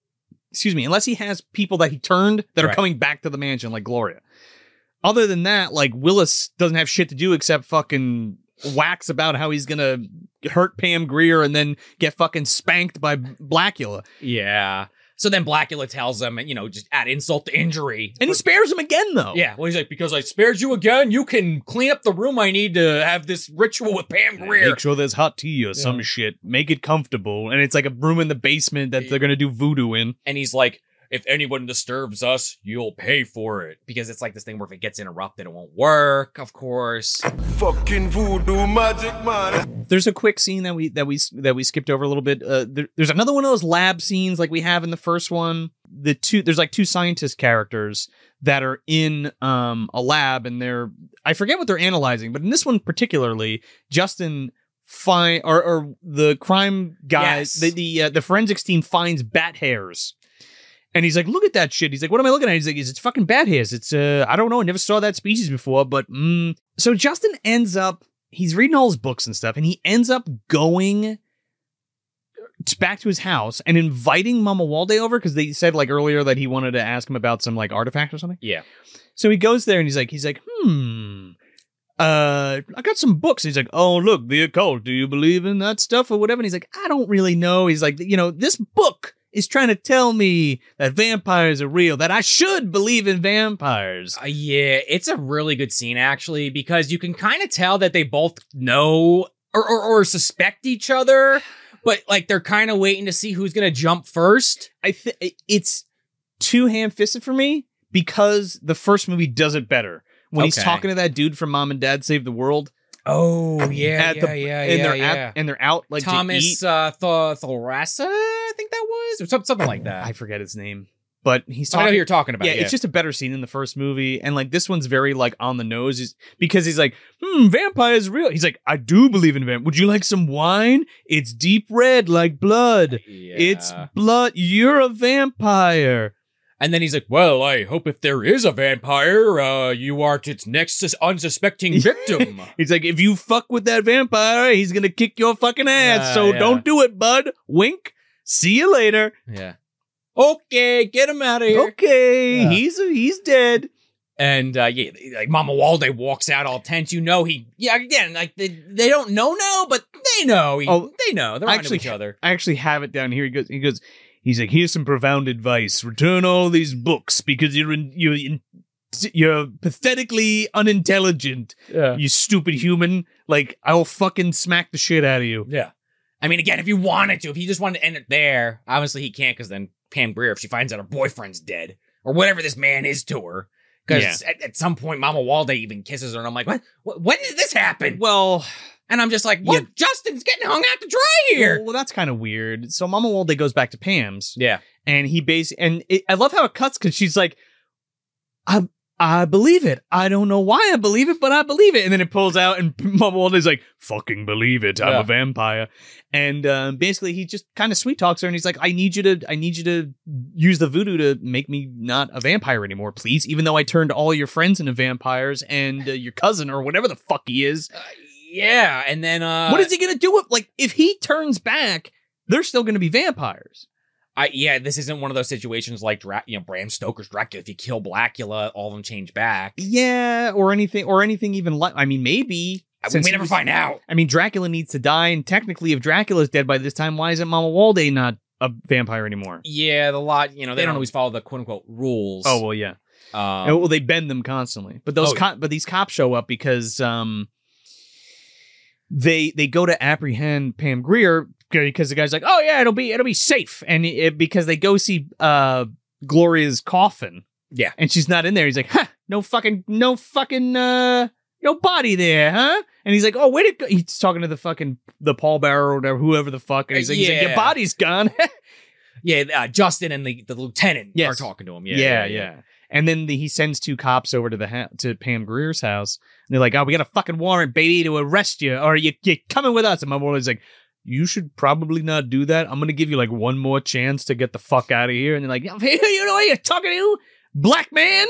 Speaker 1: excuse me unless he has people that he turned that are
Speaker 2: Right.
Speaker 1: coming back to the mansion like gloria other than that like willis doesn't have shit to do except fucking wax about how he's gonna hurt pam grier and then get fucking spanked by blacula
Speaker 2: Yeah. So then Blacula tells him, you know, just add insult to injury.
Speaker 1: And he spares him again, though.
Speaker 2: yeah, well, he's like, because I spared you again, you can clean up the room I need to have this ritual with Pam Grier.
Speaker 1: Make sure there's hot tea or some shit. Make it comfortable. And it's like a room in the basement that they're gonna do voodoo in.
Speaker 2: and he's like, if anyone disturbs us, you'll pay for it. Because it's like this thing where if it gets interrupted, it won't work, of course.
Speaker 4: Fucking voodoo magic, man.
Speaker 1: There's a quick scene that we that we that we skipped over a little bit. Uh, there, there's another one of those lab scenes like we have in the first one. The two there's like two scientist characters that are in um a lab and they're I forget what they're analyzing, but in this one particularly, Justin find or or the crime guys
Speaker 2: Yes.
Speaker 1: the the uh, the forensics team finds bat hairs. And he's like, look at that shit. He's like, what am I looking at? He's like, it's fucking bat hairs. It's uh, I don't know. I never saw that species before, but mm. so Justin ends up he's reading all his books and stuff, and he ends up going back to his house and inviting Mamuwalde over because they said like earlier that he wanted to ask him about some like artifact or something.
Speaker 2: Yeah.
Speaker 1: So he goes there and he's like, he's like, hmm. Uh, I got some books. He's like, oh look, the occult. Do you believe in that stuff or whatever? And he's like, I don't really know. He's like, you know, this book is trying to tell me that vampires are real. That I should believe in vampires.
Speaker 2: Uh, yeah, it's a really good scene actually because you can kind of tell that they both know or, or, or suspect each other, but like they're kind of waiting to see who's gonna jump first.
Speaker 1: I think it's too ham fisted for me because the first movie does it better. When he's talking to that dude from Mom and Dad Save the World,
Speaker 2: Oh yeah, yeah,
Speaker 1: the-
Speaker 2: yeah,
Speaker 1: and
Speaker 2: yeah,
Speaker 1: they're
Speaker 2: yeah.
Speaker 1: At, and they're out like.
Speaker 2: Thomas uh, Th- Thorasa, I think that was, or some- something like that.
Speaker 1: I forget his name, but he's
Speaker 2: I know who you're talking about.
Speaker 1: yeah,
Speaker 2: Yeah,
Speaker 1: it's just a better scene in the first movie, and like this one's very like on the nose, is because he's like, "Hmm, vampires real." He's like, "I do believe in vamp. Would you like some wine? It's deep red like blood. It's blood. You're a vampire."
Speaker 2: And then he's like, "Well, I hope if there is a vampire, uh, you aren't its next sus- unsuspecting victim."
Speaker 1: He's like, if you fuck with that vampire, he's gonna kick your fucking ass.
Speaker 2: Yeah,
Speaker 1: so
Speaker 2: yeah.
Speaker 1: don't do it, bud. Wink. See you later.
Speaker 2: yeah. Okay, get him out of here.
Speaker 1: Okay,
Speaker 2: Yeah.
Speaker 1: he's he's dead.
Speaker 2: And uh, yeah, like Mamuwalde walks out all tense. You know he, yeah, again, like they, they don't know now, but they know. He,
Speaker 1: Oh,
Speaker 2: they know. They're
Speaker 1: actually-
Speaker 2: each other.
Speaker 1: I actually have it down here. He goes. He goes. He's like, here's some profound advice. Return all these books because you're in, you're in, you're pathetically unintelligent.
Speaker 2: Yeah.
Speaker 1: You stupid human. Like I'll fucking smack the shit out of you.
Speaker 2: Yeah. I mean, again, if he wanted to, if he just wanted to end it there, obviously he can't because then Pam Grier, if she finds out her boyfriend's dead or whatever this man is to her, because at, at some point Mamuwalde even kisses her, and I'm like, what? what when did this happen?
Speaker 1: Well,
Speaker 2: And I'm just like, what?
Speaker 1: Yeah.
Speaker 2: Justin's getting hung out to dry here.
Speaker 1: well, that's kind of weird. So Mamuwalde goes back to Pam's.
Speaker 2: Yeah.
Speaker 1: and he base and it, I love how it cuts because she's like, I I believe it. I don't know why I believe it, but I believe it. And then it pulls out, and Mamuwalde's like, "Fucking believe it. I'm
Speaker 2: Yeah.
Speaker 1: a vampire." And um, basically, he just kind of sweet talks her, and he's like, "I need you to, I need you to use the voodoo to make me not a vampire anymore, please. Even though I turned all your friends into vampires and uh, your cousin or whatever the fuck he is.
Speaker 2: Uh, yeah. And then, uh,
Speaker 1: what is he gonna do? With, like, if he turns back, they're still gonna be vampires."
Speaker 2: I yeah, this isn't one of those situations like Dra- you know Bram Stoker's Dracula. If you kill Blacula, all of them change back.
Speaker 1: Yeah, or anything, or anything even like. I mean, maybe
Speaker 2: we
Speaker 1: since
Speaker 2: may
Speaker 1: he
Speaker 2: never find out.
Speaker 1: I mean, Dracula needs to die, and technically, if Dracula's dead by this time, why isn't Mamuwalde not a vampire anymore?
Speaker 2: Yeah, the lot. You know, they
Speaker 1: They
Speaker 2: don't
Speaker 1: don't-
Speaker 2: always follow the quote unquote rules.
Speaker 1: Oh well, yeah.
Speaker 2: um,
Speaker 1: Oh, well, they bend them constantly, but those
Speaker 2: Oh,
Speaker 1: co- but these cops show up because um they they go to apprehend Pam Grier because the guy's like, oh yeah, it'll be it'll be safe, and it, because they go see uh Gloria's coffin,
Speaker 2: Yeah.
Speaker 1: and she's not in there. He's like, huh, no fucking no fucking uh no body there, huh? And he's like, oh, where'd it go? He's talking to the fucking the pallbearer or whatever, whoever the fuck, and he's like, he's like, your body's gone.
Speaker 2: yeah, uh, Justin and the, the lieutenant
Speaker 1: Yes.
Speaker 2: are talking to him. Yeah,
Speaker 1: yeah, yeah. And then the, he sends two cops over to the ha- to Pam Grier's house. And they're like, "Oh, we got a fucking warrant, baby, to arrest you, or you you coming with us." And my boy's like, "You should probably not do that. I'm gonna give you like one more chance to get the fuck out of here." And they're like, "You know what you're talking to, black man?"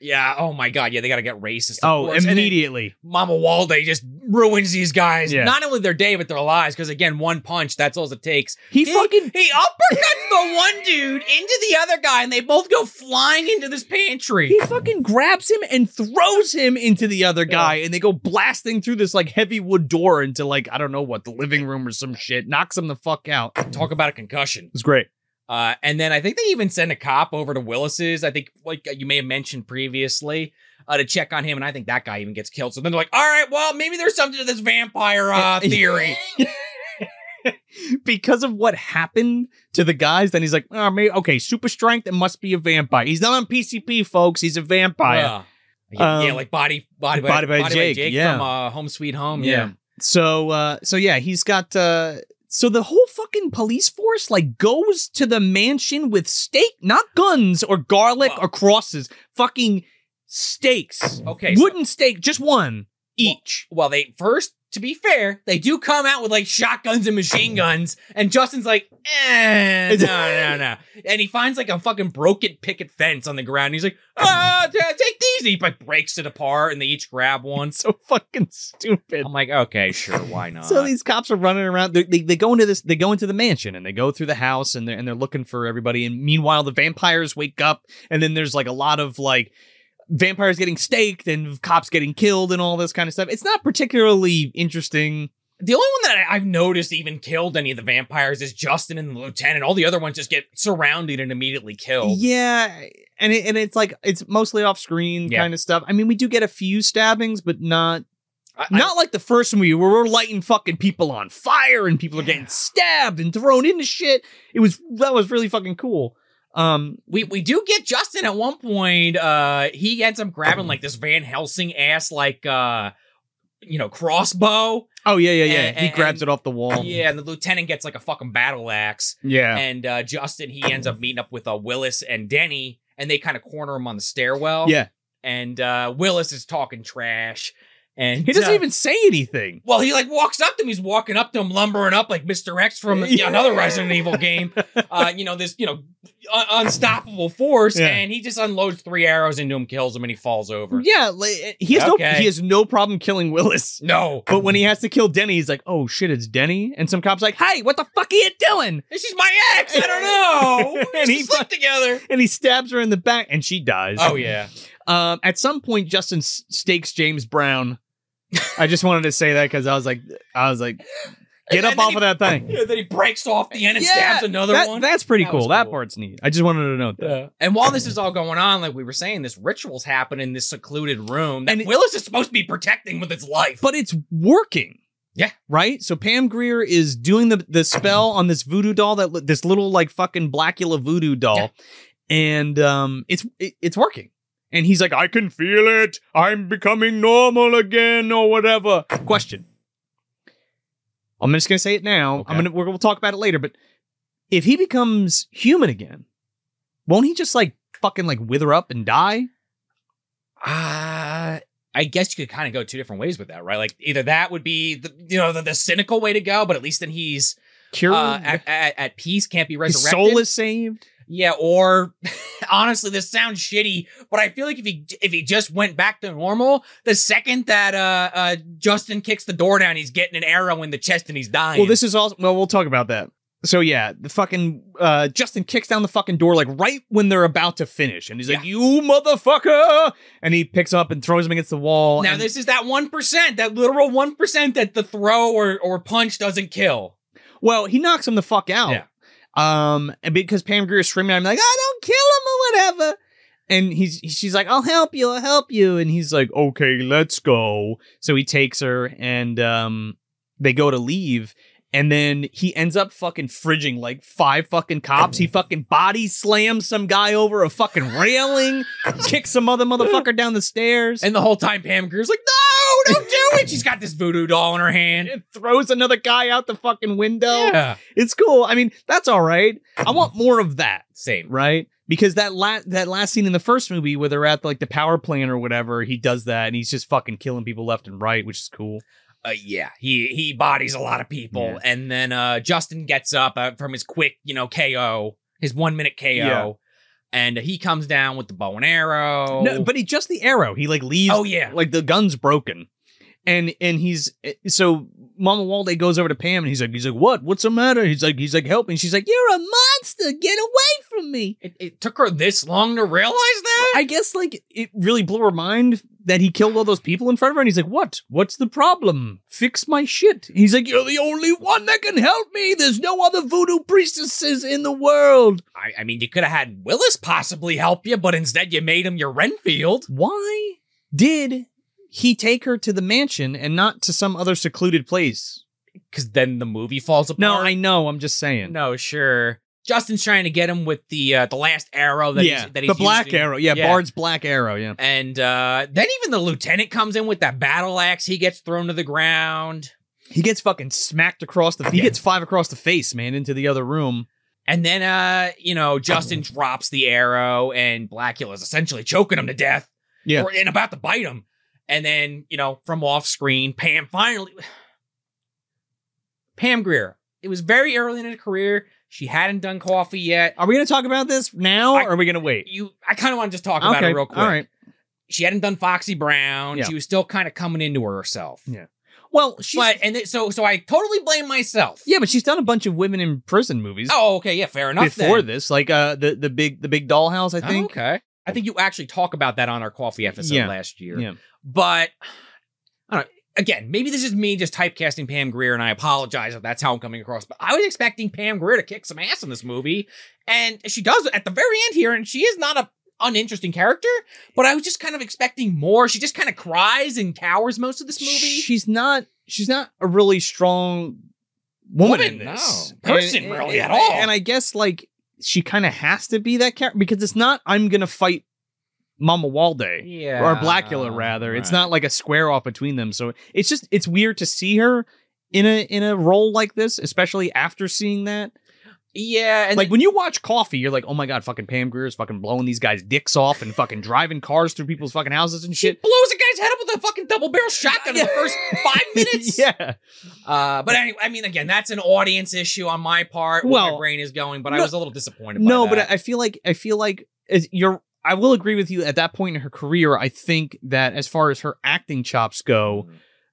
Speaker 2: Yeah. Oh my god. Yeah, they got to get racist.
Speaker 1: Oh,
Speaker 2: course.
Speaker 1: Immediately.
Speaker 2: Mamuwalde just ruins these guys.
Speaker 1: Yeah.
Speaker 2: Not only their day, but their lives. Because again, one punch, that's all it takes.
Speaker 1: He fucking
Speaker 2: he uppercuts the one dude into the other guy, and they both go flying into this pantry.
Speaker 1: he fucking grabs him and throws him into the other guy, and they go blasting through this like heavy wood door into like I don't know what the living room or some shit. Knocks him the fuck out.
Speaker 2: Talk about a concussion.
Speaker 1: It's great.
Speaker 2: Uh, and then I think they even send a cop over to Willis's. I think, like you may have mentioned previously, uh, to check on him. And I think that guy even gets killed. So then they're like, all right, well, maybe there's something to this vampire uh, theory.
Speaker 1: because of what happened to the guys, then he's like, oh, maybe, okay, super strength, it must be a vampire. He's not on PCP, folks. He's a vampire.
Speaker 2: Uh, yeah, yeah,
Speaker 1: Um,
Speaker 2: like body, body,
Speaker 1: Body by Jake, yeah.
Speaker 2: from uh, Home Sweet Home.
Speaker 1: Yeah.
Speaker 2: Yeah.
Speaker 1: So uh so yeah, he's got uh so the whole fucking police force like goes to the mansion with steak, not guns or garlic
Speaker 2: Well-
Speaker 1: or crosses, fucking steaks.
Speaker 2: Okay. so-
Speaker 1: Wooden steak, just one each.
Speaker 2: well, they first, to be fair, they do come out with like shotguns and machine guns, and Justin's like, eh, no, no, no. And he finds like a fucking broken picket fence on the ground. He's like, ah, t- take these. He like breaks it apart, and they each grab one.
Speaker 1: so fucking stupid.
Speaker 2: I'm like, okay, sure, why not?
Speaker 1: So these cops are running around. They, they, they go into this. They go into the mansion and they go through the house and they're and they're looking for everybody. And meanwhile, the vampires wake up and then there's like a lot of like vampires getting staked and cops getting killed and all this kind of stuff. It's not particularly interesting.
Speaker 2: the only one that I- I've noticed even killed any of the vampires is Justin and the lieutenant. All the other ones just get surrounded and immediately killed.
Speaker 1: Yeah, and it, and it's like it's mostly off screen
Speaker 2: Yeah.
Speaker 1: kind of stuff. I mean, we do get a few stabbings, but not
Speaker 2: I- I-
Speaker 1: not like the first movie where we're lighting fucking people on fire and people are getting stabbed and thrown into shit. It was that was really fucking cool. Um,
Speaker 2: we we do get Justin at one point. Uh, he ends up grabbing like this Van Helsing ass like uh, you know, crossbow.
Speaker 1: Oh yeah, yeah, yeah.
Speaker 2: And-
Speaker 1: he
Speaker 2: and-
Speaker 1: grabs it off the wall.
Speaker 2: Yeah, and the lieutenant gets like a fucking battle axe.
Speaker 1: Yeah.
Speaker 2: And uh, Justin he ends up meeting up with uh, Willis and Denny, and they kind of corner him on the stairwell.
Speaker 1: Yeah.
Speaker 2: And uh, Willis is talking trash, and
Speaker 1: He doesn't
Speaker 2: uh,
Speaker 1: even say anything.
Speaker 2: Well, he like walks up to him. He's walking up to him, lumbering up like Mr. X from know, another Resident Evil game. Uh, you know this, you know, un- unstoppable force,
Speaker 1: Yeah.
Speaker 2: and he just unloads three arrows into him, kills him, and he falls over.
Speaker 1: Yeah, like, he has no he has no problem killing Willis.
Speaker 2: No,
Speaker 1: But when he has to kill Denny, he's like, "Oh shit, it's Denny." And some cops like, "Hey, what the fuck are you doing?"
Speaker 2: this is my ex. I don't know.
Speaker 1: And he
Speaker 2: sleep together.
Speaker 1: And he stabs her in the back, and she dies.
Speaker 2: Oh yeah.
Speaker 1: Um, at some point, Justin stakes James Brown. I just wanted to say that because I was like, I was like, get up off
Speaker 2: he-
Speaker 1: of that thing.
Speaker 2: Yeah, then he breaks off the end and
Speaker 1: Yeah,
Speaker 2: stabs another
Speaker 1: That-
Speaker 2: one.
Speaker 1: That's pretty
Speaker 2: That
Speaker 1: cool.
Speaker 2: was
Speaker 1: That part's neat. I just wanted to note that.
Speaker 2: Yeah. And while this is all going on, like we were saying, this ritual's happen in this secluded room that
Speaker 1: And it-
Speaker 2: Willis is supposed to be protecting with his life.
Speaker 1: But it's working.
Speaker 2: Yeah.
Speaker 1: Right. So Pam Grier is doing the the spell on this voodoo doll that this little like fucking Blacula voodoo doll,
Speaker 2: Yeah.
Speaker 1: and um, it's it, it's working. And he's like, I can feel it. I'm becoming normal again, or whatever. Question. I'm just gonna say it now.
Speaker 2: Okay.
Speaker 1: I'm gonna we're, we'll talk about it later. But if he becomes human again, won't he just like fucking like wither up and die?
Speaker 2: Uh I guess you could kind of go two different ways with that, right? Like either that would be the you know the, the cynical way to go, but at least then he's
Speaker 1: Cured.
Speaker 2: uh, at, at, at peace, can't be
Speaker 1: His
Speaker 2: resurrected.
Speaker 1: soul is saved.
Speaker 2: Yeah, or honestly, this sounds shitty, but I feel like if he if he just went back to normal, the second that uh uh Justin kicks the door down, he's getting an arrow in the chest and he's dying.
Speaker 1: Well, this is all. well, we'll talk about that. So yeah, the fucking uh Justin kicks down the fucking door like right when they're about to finish, and he's like, "You motherfucker!" And he picks up and throws him against the wall.
Speaker 2: now
Speaker 1: and-
Speaker 2: this is that one percent, that literal one percent that the throw or or punch doesn't kill.
Speaker 1: well, he knocks him the fuck out.
Speaker 2: Yeah.
Speaker 1: Um, and because Pam Grier is screaming, I'm like, "I don't kill him or whatever." And he's she's like, "I'll help you, I'll help you." And he's like, "Okay, let's go." So he takes her, and um, they go to leave. And then he ends up fucking fridging like five fucking cops. He fucking body slams some guy over a fucking railing, kicks some other motherfucker down the stairs,
Speaker 2: And the whole time Pam Grier's like, no, don't do it. She's got this voodoo doll in her hand.
Speaker 1: and throws another guy out the fucking window.
Speaker 2: Yeah.
Speaker 1: It's cool. I mean, that's all right. I want more of that,
Speaker 2: Same.
Speaker 1: right? Because that last that last scene in the first movie where they're at like the power plant or whatever, he does that and he's just fucking killing people left and right, which is cool.
Speaker 2: Uh, yeah, he he bodies a lot of people,
Speaker 1: Yeah.
Speaker 2: and then uh, Justin gets up uh, from his quick, you know, KO, his one minute KO,
Speaker 1: Yeah.
Speaker 2: and he comes down with the bow and arrow.
Speaker 1: No, but he just the arrow. He like leaves.
Speaker 2: Oh, yeah.
Speaker 1: like the gun's broken, and and he's so Mamuwalde goes over to Pam and he's like, he's like, what? What's the matter? He's like, he's like, help me. She's like, you're a monster. Get away from me.
Speaker 2: It, it took her this long to realize that.
Speaker 1: I guess like it really blew her mind that he killed all those people in front of her. And he's like, what? What's the problem? Fix my shit. He's like, you're the only one that can help me. There's no other voodoo priestesses in the world.
Speaker 2: I, I mean, you could have had Willis possibly help you, but instead you made him your Renfield.
Speaker 1: Why did he take her to the mansion and not to some other secluded place?
Speaker 2: Because then the movie falls apart.
Speaker 1: No, I know. I'm just saying.
Speaker 2: No, sure. Justin's trying to get him with the uh, the last arrow that
Speaker 1: yeah,
Speaker 2: he's, that he's
Speaker 1: the black
Speaker 2: using.
Speaker 1: arrow. Yeah,
Speaker 2: Yeah.
Speaker 1: Bard's black arrow. Yeah.
Speaker 2: And uh, then even the lieutenant comes in with that battle axe. He gets thrown to the ground.
Speaker 1: He gets fucking smacked across the. He
Speaker 2: Yeah.
Speaker 1: gets five across the face, man, into the other room.
Speaker 2: And then, uh, you know, Justin drops the arrow, and Blacula is essentially choking him to death.
Speaker 1: Yeah.
Speaker 2: Or, and about to bite him. And then, you know, from off screen, Pam finally. Pam Grier. It was very early in her career. She hadn't done Coffy yet.
Speaker 1: Are we gonna talk about this now,
Speaker 2: I-
Speaker 1: or are we gonna wait?
Speaker 2: You, I kind of want to just talk about it real quick.
Speaker 1: All right.
Speaker 2: She hadn't done Foxy Brown.
Speaker 1: Yeah.
Speaker 2: She was still kind of coming into herself.
Speaker 1: Yeah. Well, she's
Speaker 2: But and it, so so I totally blame myself.
Speaker 1: yeah, but she's done a bunch of women in prison movies
Speaker 2: Oh, okay, yeah, fair enough.
Speaker 1: before
Speaker 2: then.
Speaker 1: this, like uh the the big the big dollhouse. I
Speaker 2: Oh,
Speaker 1: think.
Speaker 2: okay. I think you actually talk about that on our Coffy episode
Speaker 1: Yeah.
Speaker 2: last year.
Speaker 1: Yeah.
Speaker 2: But I don't know. Again, maybe this is me just typecasting Pam Grier, and I apologize if that's how I'm coming across. But I was expecting Pam Grier to kick some ass in this movie, and she does at the very end here, and she is not a uninteresting character. But I was just kind of expecting more. She just kind of cries and cowers most of this movie.
Speaker 1: She's not. She's not a really strong woman,
Speaker 2: Woman,
Speaker 1: in this
Speaker 2: no. Person,
Speaker 1: And-
Speaker 2: really,
Speaker 1: and-
Speaker 2: at all.
Speaker 1: And I guess like she kind of has to be that character because it's not. I'm gonna fight Mamuwalde.
Speaker 2: yeah,
Speaker 1: or Blacula rather. It's not like a square off between them. So it's just it's weird to see her in a in a role like this, especially after seeing that.
Speaker 2: Yeah, and
Speaker 1: like when you watch Coffy, you're like, oh my god, fucking Pam Grier is fucking blowing these guys' dicks off and fucking driving cars through people's fucking houses and
Speaker 2: she
Speaker 1: shit.
Speaker 2: blows a guy's head up with a fucking double barrel shotgun in the first five minutes.
Speaker 1: yeah,
Speaker 2: Uh, but anyway, I mean, again, that's an audience issue on my part. Where
Speaker 1: Well,
Speaker 2: my brain is going, but I was a little disappointed. By
Speaker 1: no, but. I feel like I feel like as you're. I will agree with you at that point in her career. I think that as far as her acting chops go,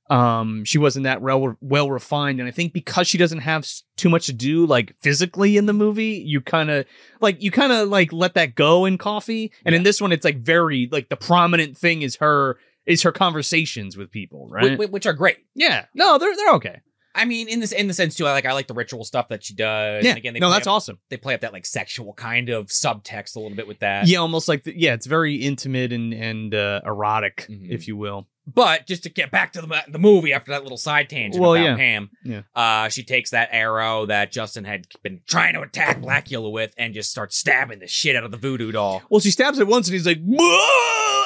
Speaker 1: um she wasn't that well well refined. And i think because she doesn't have too much to do like physically in the movie you kind of like you kind of like let that go in Coffy. And in this one it's like very like the prominent thing is her is her conversations with people right?
Speaker 2: wh- which are great.
Speaker 1: yeah. No they're they're okay.
Speaker 2: I mean, in this in the sense too, I like I like the ritual stuff that she does.
Speaker 1: yeah.
Speaker 2: And again, they
Speaker 1: no that's
Speaker 2: up,
Speaker 1: awesome.
Speaker 2: They play up that like sexual kind of subtext a little bit with that.
Speaker 1: yeah almost like the, yeah it's very intimate and and uh erotic
Speaker 2: Mhm.
Speaker 1: if you will
Speaker 2: But just to get back to the the movie after that little side tangent
Speaker 1: Well,
Speaker 2: about
Speaker 1: yeah.
Speaker 2: Pam,
Speaker 1: Yeah.
Speaker 2: uh, she takes that arrow that Justin had been trying to attack Blacula with and just starts stabbing the shit out of the voodoo doll.
Speaker 1: Well, she stabs it once and he's like, "Whoa!"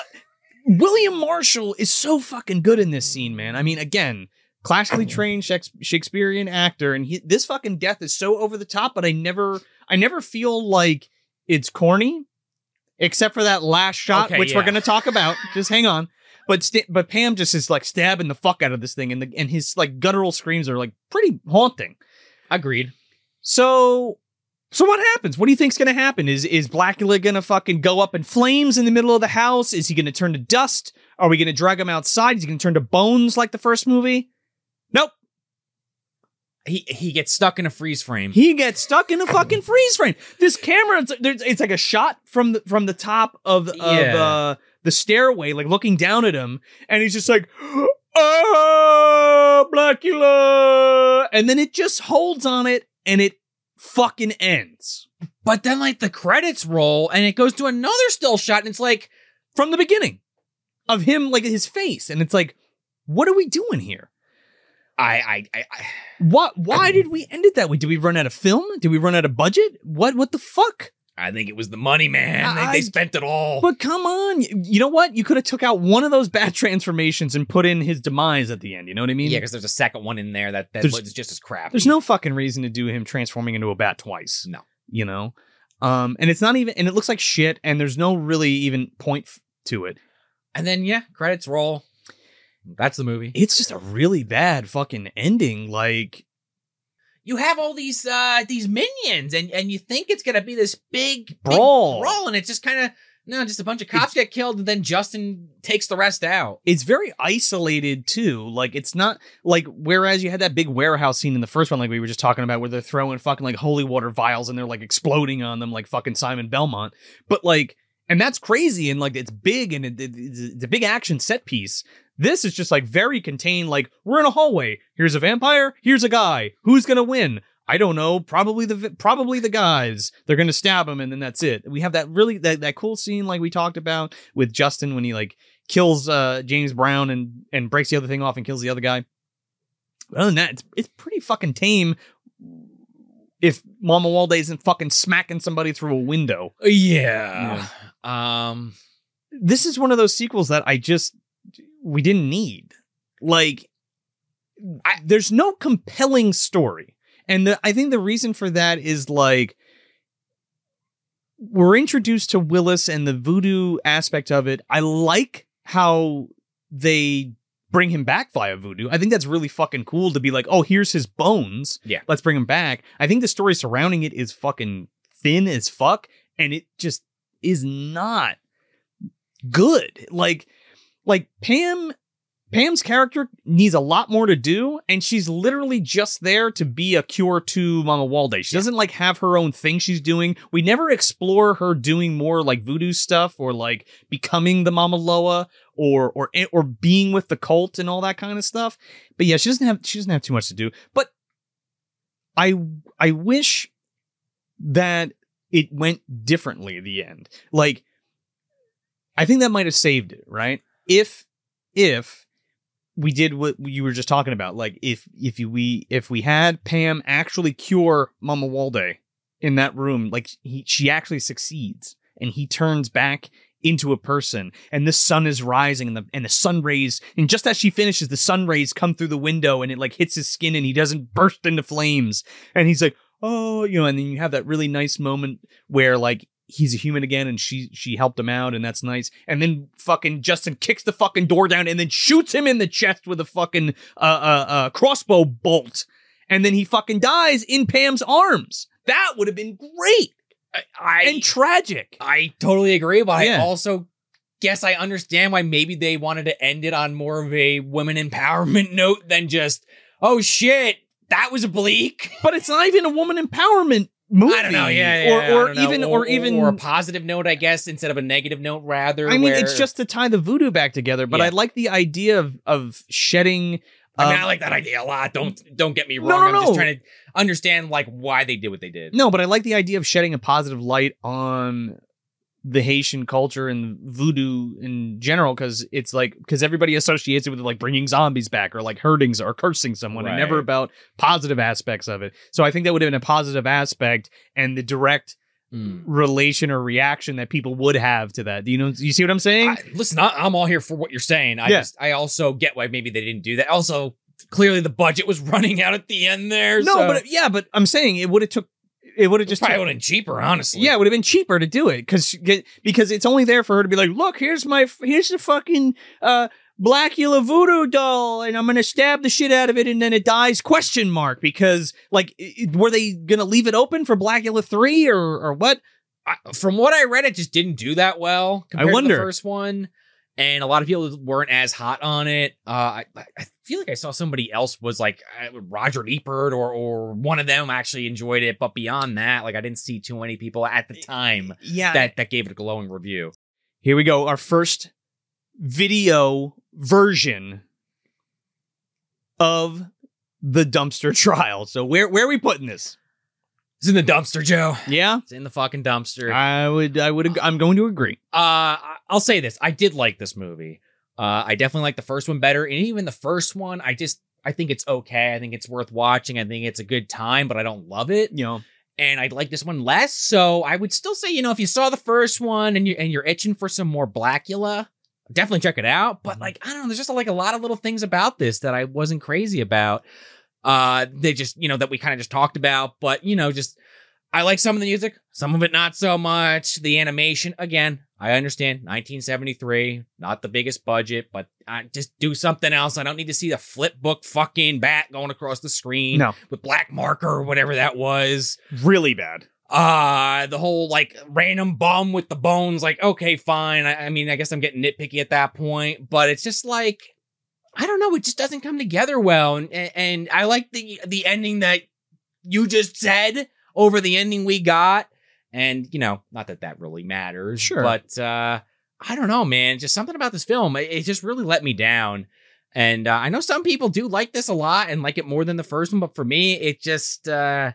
Speaker 1: William Marshall is so fucking good in this scene, man. I mean, again, classically trained Shakespearean actor, and he, this fucking death is so over the top, but I never, I never feel like it's corny, except for that last shot,
Speaker 2: Okay,
Speaker 1: which we're gonna talk about. Just hang on. But sta- but Pam just is like stabbing the fuck out of this thing, and the and his like guttural screams are like pretty haunting.
Speaker 2: Agreed.
Speaker 1: So, so what happens? What do you think's gonna happen? Is is Blacula gonna fucking go up in flames in the middle of the house? Is he gonna turn to dust? Are we gonna drag him outside? Is he gonna turn to bones like the first movie? Nope.
Speaker 2: He he gets stuck in a freeze frame.
Speaker 1: He gets stuck in a fucking freeze frame. This camera, it's, it's like a shot from the from the top of of
Speaker 2: Yeah.
Speaker 1: uh, the stairway, like looking down at him, and he's just like, "Oh, Blacula!" And then it just holds on it, and it fucking ends.
Speaker 2: But then like the credits roll and it goes to another still shot and it's like
Speaker 1: from the beginning of him like his face and it's like what are we doing here?
Speaker 2: I I I, I
Speaker 1: what why did we end it that way? Did we run out of film? Did we run out of budget? What what the fuck
Speaker 2: I think it was the money, man. They,
Speaker 1: I-
Speaker 2: they spent it all.
Speaker 1: but come on you, know what you could have took out one of those bad transformations and put in his demise at the end you know what i mean
Speaker 2: yeah, because there's a second one in there that that
Speaker 1: There's-
Speaker 2: was just as crap.
Speaker 1: there's no fucking reason to do him transforming into a bat twice
Speaker 2: No.
Speaker 1: you know um and it's not even and it looks like shit and there's no really even point f- to it
Speaker 2: And then yeah, credits roll. That's the movie.
Speaker 1: it's just a really bad fucking ending like
Speaker 2: You have all these uh these minions, and and you think it's gonna be this big big
Speaker 1: Brawl.
Speaker 2: brawl, and it's just kind of No, just a bunch of cops get killed, and then Justin takes the rest out.
Speaker 1: it's very isolated too. Like it's not like whereas you had that big warehouse scene in the first one, like we were just talking about, where they're throwing fucking like holy water vials and they're like exploding on them like fucking Simon Belmont. But like, and that's crazy and like it's big and it, it- it's, it's a big action set piece. This is just like very contained. Like we're in a hallway. Here's a vampire. Here's a guy. Who's gonna win? I don't know. Probably the probably the guys. They're gonna stab him, and then that's it. We have that really that, that cool scene like we talked about with Justin when he like kills uh James Brown and and breaks the other thing off and kills the other guy. But other than that, it's it's pretty fucking tame. If Mamuwalde isn't fucking smacking somebody through a window,
Speaker 2: Yeah. Um.
Speaker 1: this is one of those sequels that I just we didn't need. Like, I, there's no compelling story, and the, I think the reason for that is like we're introduced to Willis and the voodoo aspect of it. I like how they bring him back via voodoo. I think that's really fucking cool to be like, oh, here's his bones.
Speaker 2: Yeah.
Speaker 1: let's bring him back. I think the story surrounding it is fucking thin as fuck, and it just is not good. Like, like Pam, Pam's character needs a lot more to do, and she's literally just there to be a cure to Mamuwalde. She doesn't like have her own thing she's doing. We never explore her doing more like voodoo stuff or like becoming the Mama Loa or or eh, or being with the cult and all that kind of stuff. But yeah, she doesn't have she doesn't have too much to do. But I I wish that it went differently at the end. Like I think that might have saved it, right? If if we did what you were just talking about, like if if you, we if we had Pam actually cure Mamuwalde in that room, like he she actually succeeds and he turns back into a person and the sun is rising and the and the sun rays and just as she finishes the sun rays come through the window and it like hits his skin and he doesn't burst into flames. And he's like oh you know and then you have that really nice moment where like he's a human again and she she helped him out and that's nice. And then fucking justin kicks the fucking door down and then shoots him in the chest with a fucking uh uh, uh crossbow bolt. And then he fucking dies in pam's arms. That would have been great
Speaker 2: I
Speaker 1: and tragic.
Speaker 2: I totally agree, but I also guess I understand why maybe they wanted to end it on more of a women empowerment note than just, oh shit, that was bleak.
Speaker 1: but it's not even a woman empowerment movie
Speaker 2: I don't know, yeah, yeah
Speaker 1: or, or even or, even
Speaker 2: or a positive note, I guess, instead of a negative note, rather.
Speaker 1: I mean,
Speaker 2: where-
Speaker 1: it's just to tie the voodoo back together. But
Speaker 2: Yeah.
Speaker 1: I like the idea of of shedding.
Speaker 2: I mean,
Speaker 1: um,
Speaker 2: I like that idea a lot. Don't don't get me
Speaker 1: No,
Speaker 2: wrong.
Speaker 1: no,
Speaker 2: I'm
Speaker 1: no.
Speaker 2: just trying to understand like why they did what they did.
Speaker 1: no, but I like the idea of shedding a positive light on the Haitian culture and voodoo in general because it's like because everybody associates it with like bringing zombies back or like hurting or cursing someone and never about positive aspects of it. So I think that would have been a positive aspect and the direct
Speaker 2: Mm.
Speaker 1: relation or reaction that people would have to that. Do you know? You see what I'm saying?
Speaker 2: I, listen, I, I'm all here for what you're saying. I
Speaker 1: Yeah.
Speaker 2: just, I also get why maybe they didn't do that. Also, clearly the budget was running out at the end there.
Speaker 1: no,
Speaker 2: so
Speaker 1: but yeah, but I'm saying it would have took. It would have just
Speaker 2: probably would have cheaper, honestly.
Speaker 1: Yeah, it would have been cheaper to do it because because it's only there for her to be like, look, here's my here's the fucking uh Blacula voodoo doll, and I'm gonna stab the shit out of it, and then it dies? Question mark? Because like, i- i- were they gonna leave it open for Blacula three or or what?
Speaker 2: I, from what I read, it just didn't do that well. Compared To
Speaker 1: wonder.
Speaker 2: the first one, and a lot of people weren't as hot on it. Uh, I, I feel like I saw somebody else was like uh, Roger Ebert or or one of them actually enjoyed it, but beyond that, like I didn't see too many people at the time
Speaker 1: Yeah.
Speaker 2: that that gave it a glowing review.
Speaker 1: Here we go. Our first video version of the dumpster trial. So where where are we putting this?
Speaker 2: It's in the dumpster, Joe.
Speaker 1: Yeah,
Speaker 2: It's in the fucking dumpster.
Speaker 1: I would I would I'm going to agree.
Speaker 2: Uh, I- I'll say this: I did like this movie. Uh, I definitely like the first one better, and even the first one, I just I think it's okay. I think it's worth watching. I think it's a good time, but I don't love it.
Speaker 1: You know,
Speaker 2: And I like this one less. So I would still say, you know, if you saw the first one and you and you're itching for some more Blacula, definitely check it out. But like, I don't know, there's just like a lot of little things about this that I wasn't crazy about. Uh, they just, you know, that we kind of just talked about, but you know, just I like some of the music, some of it not so much. The animation, again, I understand 1973, not the biggest budget, but uh, just do something else. I don't need to see the flip book fucking bat going across the screen
Speaker 1: no,
Speaker 2: with black marker or whatever that was.
Speaker 1: really bad.
Speaker 2: uh the whole like random bum with the bones like okay fine I, I mean i guess i'm getting nitpicky at that point but it's just like i don't know it just doesn't come together well and and, i like the the ending that you just said over the ending we got and you know not that that really matters
Speaker 1: Sure.
Speaker 2: but uh i don't know man just something about this film it, it just really let me down and uh, i know some people do like this a lot and like it more than the first one but for me it just uh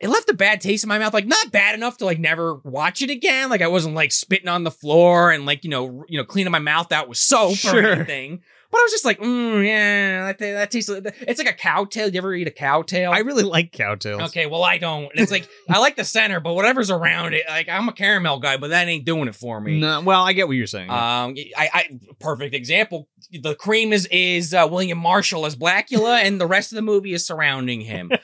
Speaker 2: it left a bad taste in my mouth. Like not bad enough to like never watch it again. Like I wasn't like spitting on the floor and like you know you know cleaning my mouth out with soap
Speaker 1: Sure.
Speaker 2: or anything. But I was just like, mm, yeah, that, that tastes. It's like a cow tail. You ever eat a cow tail?
Speaker 1: I really like cowtails.
Speaker 2: Okay, well I don't. It's like I like the center, but whatever's around it, like I'm a caramel guy, but that ain't doing it for me.
Speaker 1: No, well, I get what you're saying.
Speaker 2: Um, I, I perfect example. The cream is is uh, William Marshall as Blacula, and the rest of the movie is surrounding him.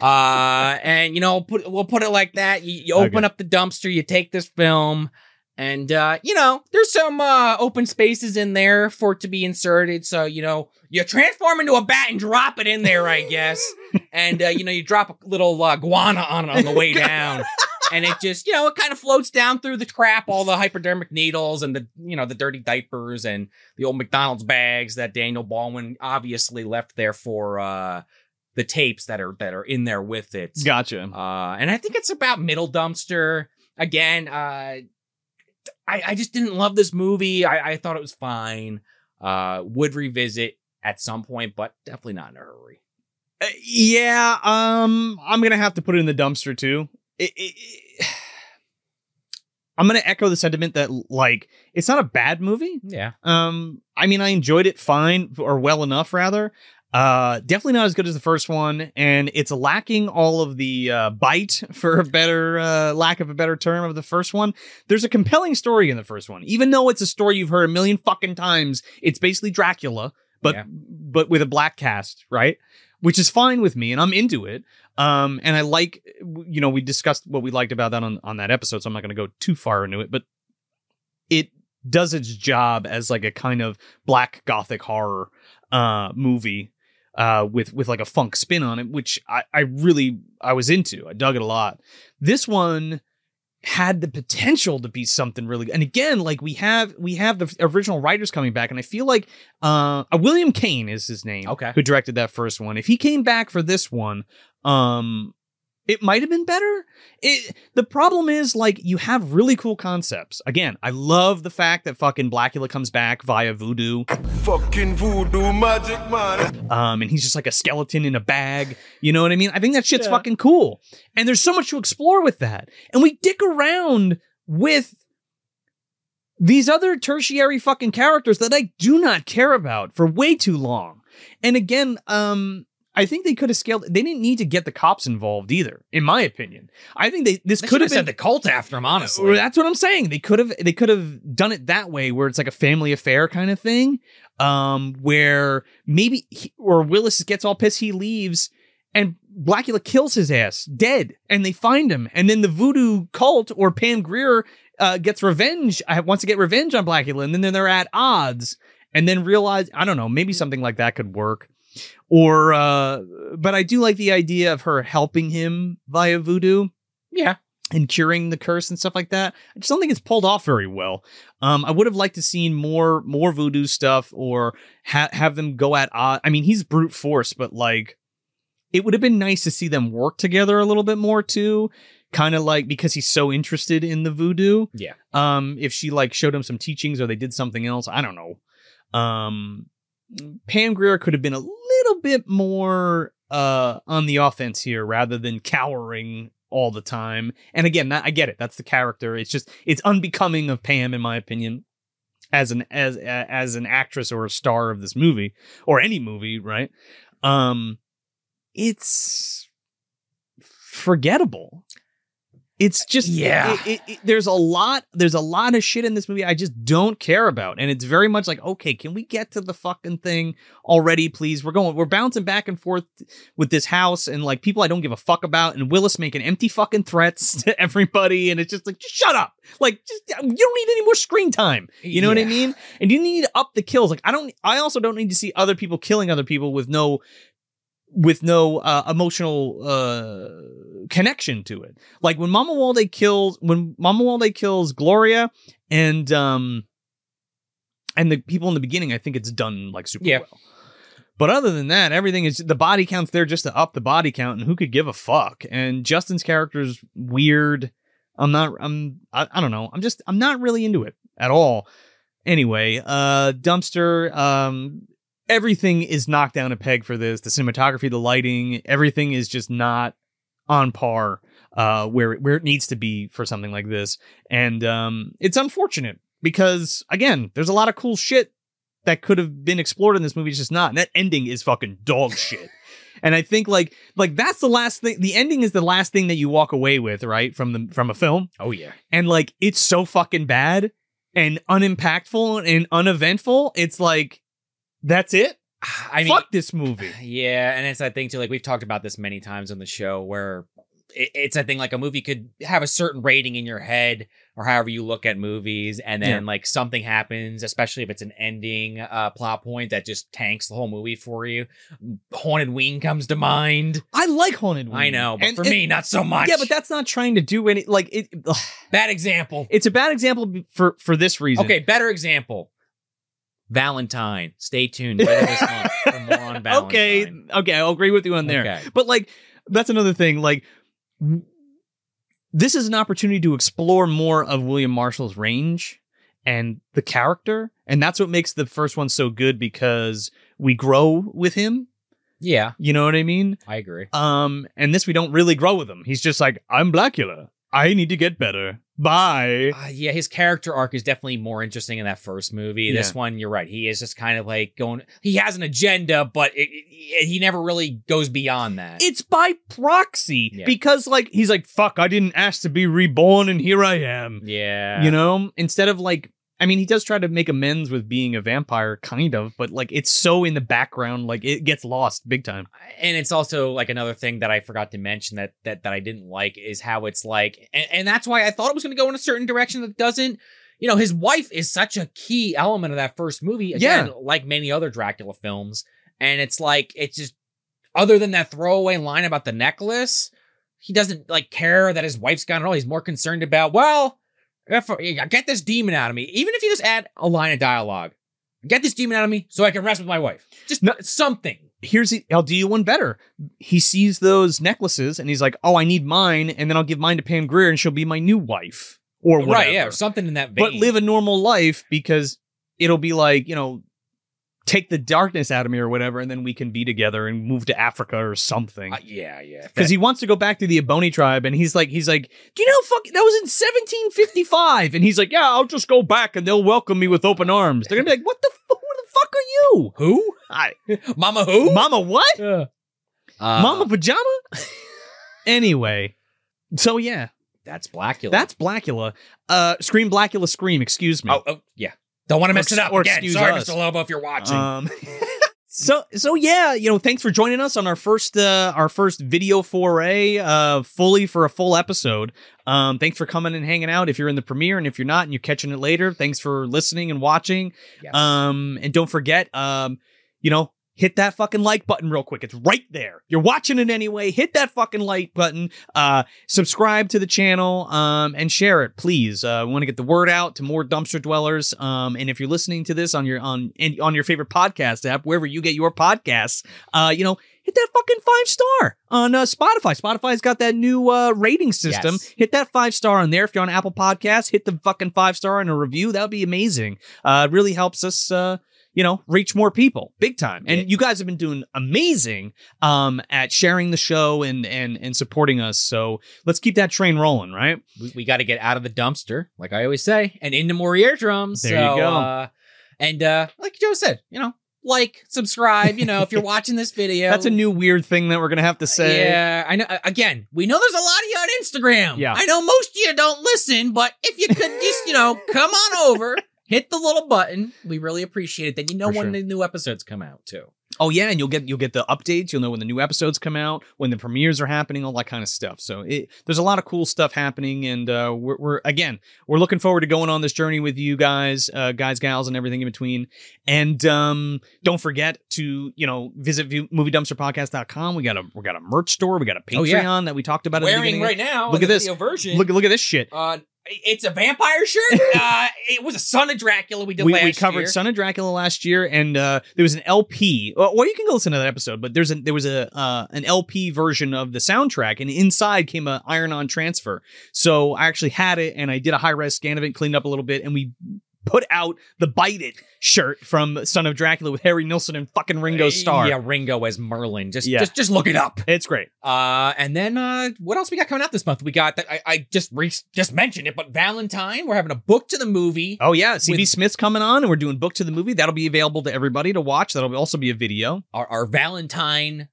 Speaker 2: Uh, and you know, put we'll put it like that. You, you open
Speaker 1: Okay.
Speaker 2: up the dumpster, you take this film, and uh, you know, there's some uh open spaces in there for it to be inserted. So you know, you transform into a bat and drop it in there, I guess. and uh, you know, you drop a little uh, guano on it on the way down. And it just, you know, it kind of floats down through the crap, all the hypodermic needles and the, you know, the dirty diapers and the old McDonald's bags that Daniel Baldwin obviously left there for uh the tapes that are that are in there with it.
Speaker 1: gotcha.
Speaker 2: Uh, and I think it's about middle dumpster again. Uh, I I just didn't love this movie. I I thought it was fine. Uh, would revisit at some point, but definitely not in a hurry.
Speaker 1: Uh, yeah, um, I'm gonna have to put it in the dumpster too. It- it- it- I'm gonna echo the sentiment that like it's not a bad movie.
Speaker 2: Yeah,
Speaker 1: Um, I mean, I enjoyed it fine or well enough, rather. Uh, definitely not as good as the first one, and it's lacking all of the uh, bite, for a better uh, lack of a better term, of the first one. There's a compelling story in the first one, even though it's a story you've heard a million fucking times. It's basically Dracula, but
Speaker 2: Yeah.
Speaker 1: but with a black cast, right? Which is fine with me, and I'm into it. Um, and I like, you know, we discussed what we liked about that on on that episode, so I'm not going to go too far into it, but it does its job as like a kind of black gothic horror uh movie uh with with like a funk spin on it which I I really I was into. I dug it a lot. This one had the potential to be something really and again like we have we have the original writers coming back and I feel like uh, uh William Kane is his name
Speaker 2: Okay.
Speaker 1: who directed that first one. If he came back for this one um it might have been better. It the problem is like you have really cool concepts. Again, I love the fact that fucking Blacula comes back via voodoo.
Speaker 4: Fucking voodoo magic, man.
Speaker 1: Um, and he's just like a skeleton in a bag. You know what I mean? I think that shit's
Speaker 2: Yeah.
Speaker 1: fucking cool. And there's so much to explore with that. And we dick around with these other tertiary fucking characters that I do not care about for way too long. And again, um, I think they could have scaled. They didn't need to get the cops involved either, in my opinion. I think they this could have been
Speaker 2: said the cult after him. Honestly,
Speaker 1: that's what I'm saying. They could have they could have done it that way, where it's like a family affair kind of thing, um, where maybe he, or Willis gets all pissed, he leaves, and Blacula kills his ass dead, and they find him, and then the voodoo cult or Pam Grier uh, gets revenge, uh, wants to get revenge on Blacula, and then they're at odds, and then realize I don't know, maybe something like that could work. Or, uh, but I do like the idea of her helping him via voodoo
Speaker 2: yeah.
Speaker 1: and curing the curse and stuff like that. I just don't think it's pulled off very well. Um, I would have liked to seen more more voodoo stuff or ha- have them go at. I mean, he's brute force, but like it would have been nice to see them work together a little bit more too. Kind of like because he's so interested in the voodoo.
Speaker 2: Yeah.
Speaker 1: Um, if she like showed him some teachings or they did something else, I don't know. Um, Pam Grier could have been a little bit more uh on the offense here rather than cowering all the time. And again, I get it. That's the character. It's just it's unbecoming of Pam in my opinion as an as as an actress or a star of this movie or any movie, right? Um it's forgettable. It's just
Speaker 2: Yeah.
Speaker 1: it- it- it- there's a lot. There's a lot of shit in this movie I just don't care about, and it's very much like, okay, can we get to the fucking thing already, please? We're going, we're bouncing back and forth with this house, and like people I don't give a fuck about, and Willis making empty fucking threats to everybody, and it's just like, just shut up. Like, just uh, you don't need any more screen time. You know what I mean? And you need to up the kills. Like, I don't. I also don't need to see other people killing other people with no with no uh, emotional uh, connection to it. Like when Mamuwalde kills when Mamuwalde kills Gloria and um and the people in the beginning, I think it's done like super
Speaker 2: Yeah.
Speaker 1: well. But other than that, everything is the body count's there just to up the body count, and who could give a fuck? And Justin's character's weird. I'm not. I'm. I, I don't know. I'm just. I'm not really into it at all. Anyway, uh, dumpster. Um, everything is knocked down a peg for this. The cinematography, the lighting, everything is just not on par uh, where it- where it needs to be for something like this, and um, it's unfortunate because again, there's a lot of cool shit that could have been explored in this movie. It's just not. And that ending is fucking dog shit. And I think like like that's the last thing. The ending is the last thing that you walk away with, right, from the from a film.
Speaker 2: Oh yeah.
Speaker 1: And like it's so fucking bad and unimpactful and uneventful. It's like that's it.
Speaker 2: I mean,
Speaker 1: Fuck this movie.
Speaker 2: Yeah, and it's that thing too. Like we've talked about this many times on the show, where it, it's a thing. Like a movie could have a certain rating in your head, or however you look at movies, and then like something happens, especially if it's an ending uh, plot point that just tanks the whole movie for you. Haunted Wing comes to mind.
Speaker 1: I like Haunted Wing.
Speaker 2: I know, but
Speaker 1: And
Speaker 2: for me, not so much.
Speaker 1: yeah, but that's not trying to do any like it. ugh.
Speaker 2: bad example.
Speaker 1: It's a bad example for for this reason.
Speaker 2: Okay, better example. Valentine. Stay tuned later this month for more on Valentine.
Speaker 1: Okay. Okay. I'll agree with you on there.
Speaker 2: Okay.
Speaker 1: But like, that's another thing. Like, this is an opportunity to explore more of William Marshall's range and the character, and that's what makes the first one so good because we grow with him.
Speaker 2: Yeah,
Speaker 1: You know what I mean?
Speaker 2: I agree.
Speaker 1: Um, and this we don't really grow with him. He's just like, I'm Blacula. I need to get better. Bye.
Speaker 2: Uh, yeah, his character arc is definitely more interesting in that first movie. This one, you're right. He is just kind of like going. He has an agenda, but it, it- he never really goes beyond that.
Speaker 1: It's by proxy
Speaker 2: Yeah.
Speaker 1: because, like, he's like, fuck, I didn't ask to be reborn, and here I am.
Speaker 2: yeah,
Speaker 1: you know instead of like i mean he does try to make amends with being a vampire kind of but like it's so in the background like it gets lost big time
Speaker 2: and it's also like another thing that I forgot to mention that that that I didn't like is how it's like, and, and that's why I thought it was going to go in a certain direction that doesn't. You know, his wife is such a key element of that first movie. Again,
Speaker 1: Yeah.
Speaker 2: like many other Dracula films, and it's like it's just other than that throwaway line about the necklace, he doesn't like care that his wife's gone at all. He's more concerned about well, get this demon out of me, even if you just add a line of dialogue, get this demon out of me so I can rest with my wife. Just
Speaker 1: No.
Speaker 2: something.
Speaker 1: here's the, i'll do you one better he sees those necklaces and he's like oh i need mine and then i'll give mine to pam grier and she'll be my new wife or whatever.
Speaker 2: Right, yeah, or something in that vein.
Speaker 1: but live a normal life because it'll be like you know take the darkness out of me or whatever and then we can be together and move to africa or something
Speaker 2: Uh, yeah, yeah.
Speaker 1: because he wants to go back to the Abani tribe, and he's like, he's like, do you know, fuck, that was in 1755, and he's like, yeah, I'll just go back, and they'll welcome me with open arms. They're gonna be like, what the, fu- who the fuck are you?
Speaker 2: who?
Speaker 1: I,
Speaker 2: Mama who?
Speaker 1: Mama, what?
Speaker 2: Uh,
Speaker 1: Mama pajama? anyway, so yeah,
Speaker 2: That's Blacula.
Speaker 1: that's Blacula. Uh, scream Blacula, scream. Excuse me.
Speaker 2: oh, oh yeah. Don't want to mess
Speaker 1: Or-
Speaker 2: it up
Speaker 1: or
Speaker 2: again.
Speaker 1: excuse
Speaker 2: Sorry,
Speaker 1: us.
Speaker 2: Mr. Lobo, if you're watching.
Speaker 1: Um, so so yeah, you know, thanks for joining us on our first uh our first video foray uh fully for a full episode. Um thanks for coming and hanging out if you're in the premiere and if you're not and you're catching it later, thanks for listening and watching.
Speaker 2: Yes.
Speaker 1: Um and don't forget um you know, hit that fucking like button real quick. It's right there. You're watching it anyway. Hit that fucking like button. Uh subscribe to the channel um and share it, please. Uh we want to get the word out to more dumpster dwellers. Um and if you're listening to this on your on in, on your favorite podcast app, wherever you get your podcasts, uh you know, hit that fucking five star on uh, Spotify. Spotify's got that new uh, rating system.
Speaker 2: Yes.
Speaker 1: Hit that five star on there. If you're on Apple Podcasts, hit the fucking five star and a review. That would be amazing. Uh, it really helps us, uh, you know, reach more people, big time. And you guys have been doing amazing um, at sharing the show and and and supporting us. So let's keep that train rolling, right?
Speaker 2: we, we got to get out of the dumpster, like I always say, and into more eardrums.
Speaker 1: There you go.
Speaker 2: Uh, and uh, like Joe said, you know, like, subscribe. You know, if you're watching this video,
Speaker 1: That's a new weird thing that we're gonna have to say.
Speaker 2: Yeah, I know. Again, we know there's a lot of you on Instagram.
Speaker 1: Yeah.
Speaker 2: I know most of you don't listen, but if you could just, you know, come on over, hit the little button, we really appreciate it. Then you know
Speaker 1: For
Speaker 2: when
Speaker 1: sure.
Speaker 2: the new episodes come out too.
Speaker 1: Oh yeah, and you'll get you'll get the updates. You'll know when the new episodes come out, when the premieres are happening, all that kind of stuff. So it, there's a lot of cool stuff happening, and uh, we're, we're again we're looking forward to going on this journey with you guys, uh, guys, gals, and everything in between. And um, don't forget to you know visit moviedumpsterpodcast.com. We got a we got a merch store. We got a Patreon
Speaker 2: Oh, yeah.
Speaker 1: that we talked about. at the
Speaker 2: Wearing right now.
Speaker 1: Look at this.
Speaker 2: version.
Speaker 1: Look look at this shit.
Speaker 2: Uh, it's a vampire shirt. uh, it was a Son of Dracula we did
Speaker 1: we,
Speaker 2: last year.
Speaker 1: we covered
Speaker 2: year.
Speaker 1: Son of Dracula last year, and uh, there was an LP. Well, you can go listen to that episode, but there's a there was a uh, an LP version of the soundtrack, and inside came a iron-on transfer. So I actually had it, and I did a high-res scan of it, cleaned up a little bit, and we put out the Bite It shirt from Son of Dracula with Harry Nilsson and fucking Ringo Starr.
Speaker 2: Yeah, Ringo as Merlin. Just,
Speaker 1: Yeah.
Speaker 2: just, just look it up.
Speaker 1: It's great.
Speaker 2: Uh, and then uh, what else we got coming out this month? We got that I, I just re- just mentioned it, but Valentine. We're having a book to the movie.
Speaker 1: Oh yeah, CB
Speaker 2: With-
Speaker 1: Smith's coming on, and we're doing book to the movie. That'll be available to everybody to watch. That'll also be a video.
Speaker 2: Our, our Valentine,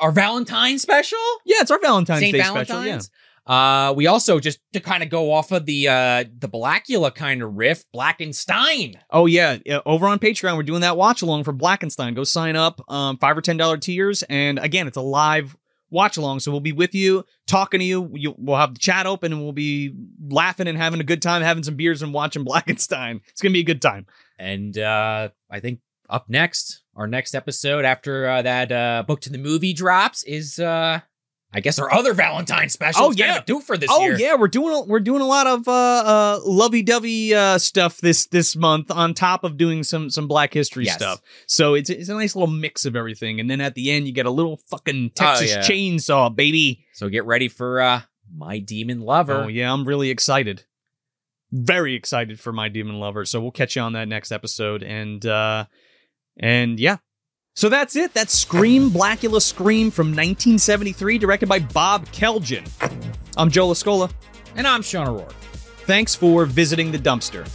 Speaker 2: our Valentine special.
Speaker 1: Yeah, it's our Valentine's
Speaker 2: Saint
Speaker 1: Day special. Yeah.
Speaker 2: Uh, we also just to kind of go off of the uh the Blacula kind of riff, Blackenstein.
Speaker 1: Oh yeah, yeah, over on Patreon we're doing that watch along for Blackenstein. Go sign up, um, five or ten dollar tiers, and again it's a live watch along. So we'll be with you, talking to you. you. We'll have the chat open, and we'll be laughing and having a good time, having some beers and watching Blackenstein. It's gonna be a good time.
Speaker 2: And uh I think up next, our next episode after uh, that uh book to the movie drops is uh I guess our other Valentine special.
Speaker 1: Oh,
Speaker 2: It's kind of
Speaker 1: yeah.
Speaker 2: do for this
Speaker 1: oh
Speaker 2: year.
Speaker 1: yeah, we're doing a, we're doing a lot of uh, uh, lovey dovey uh, stuff this this month on top of doing some some Black History
Speaker 2: Yes.
Speaker 1: stuff. So it's it's a nice little mix of everything, and then at the end you get a little fucking Texas
Speaker 2: yeah.
Speaker 1: chainsaw, baby.
Speaker 2: So get ready for uh my demon lover.
Speaker 1: Oh yeah, I'm really excited. Very excited for my demon lover. So we'll catch you on that next episode. And uh and yeah. So that's it. That's Scream Blacula Scream from 1973, directed by Bob Kelljan. I'm Joe Lascola.
Speaker 2: And I'm Sean O'Rourke.
Speaker 1: Thanks for visiting the dumpster.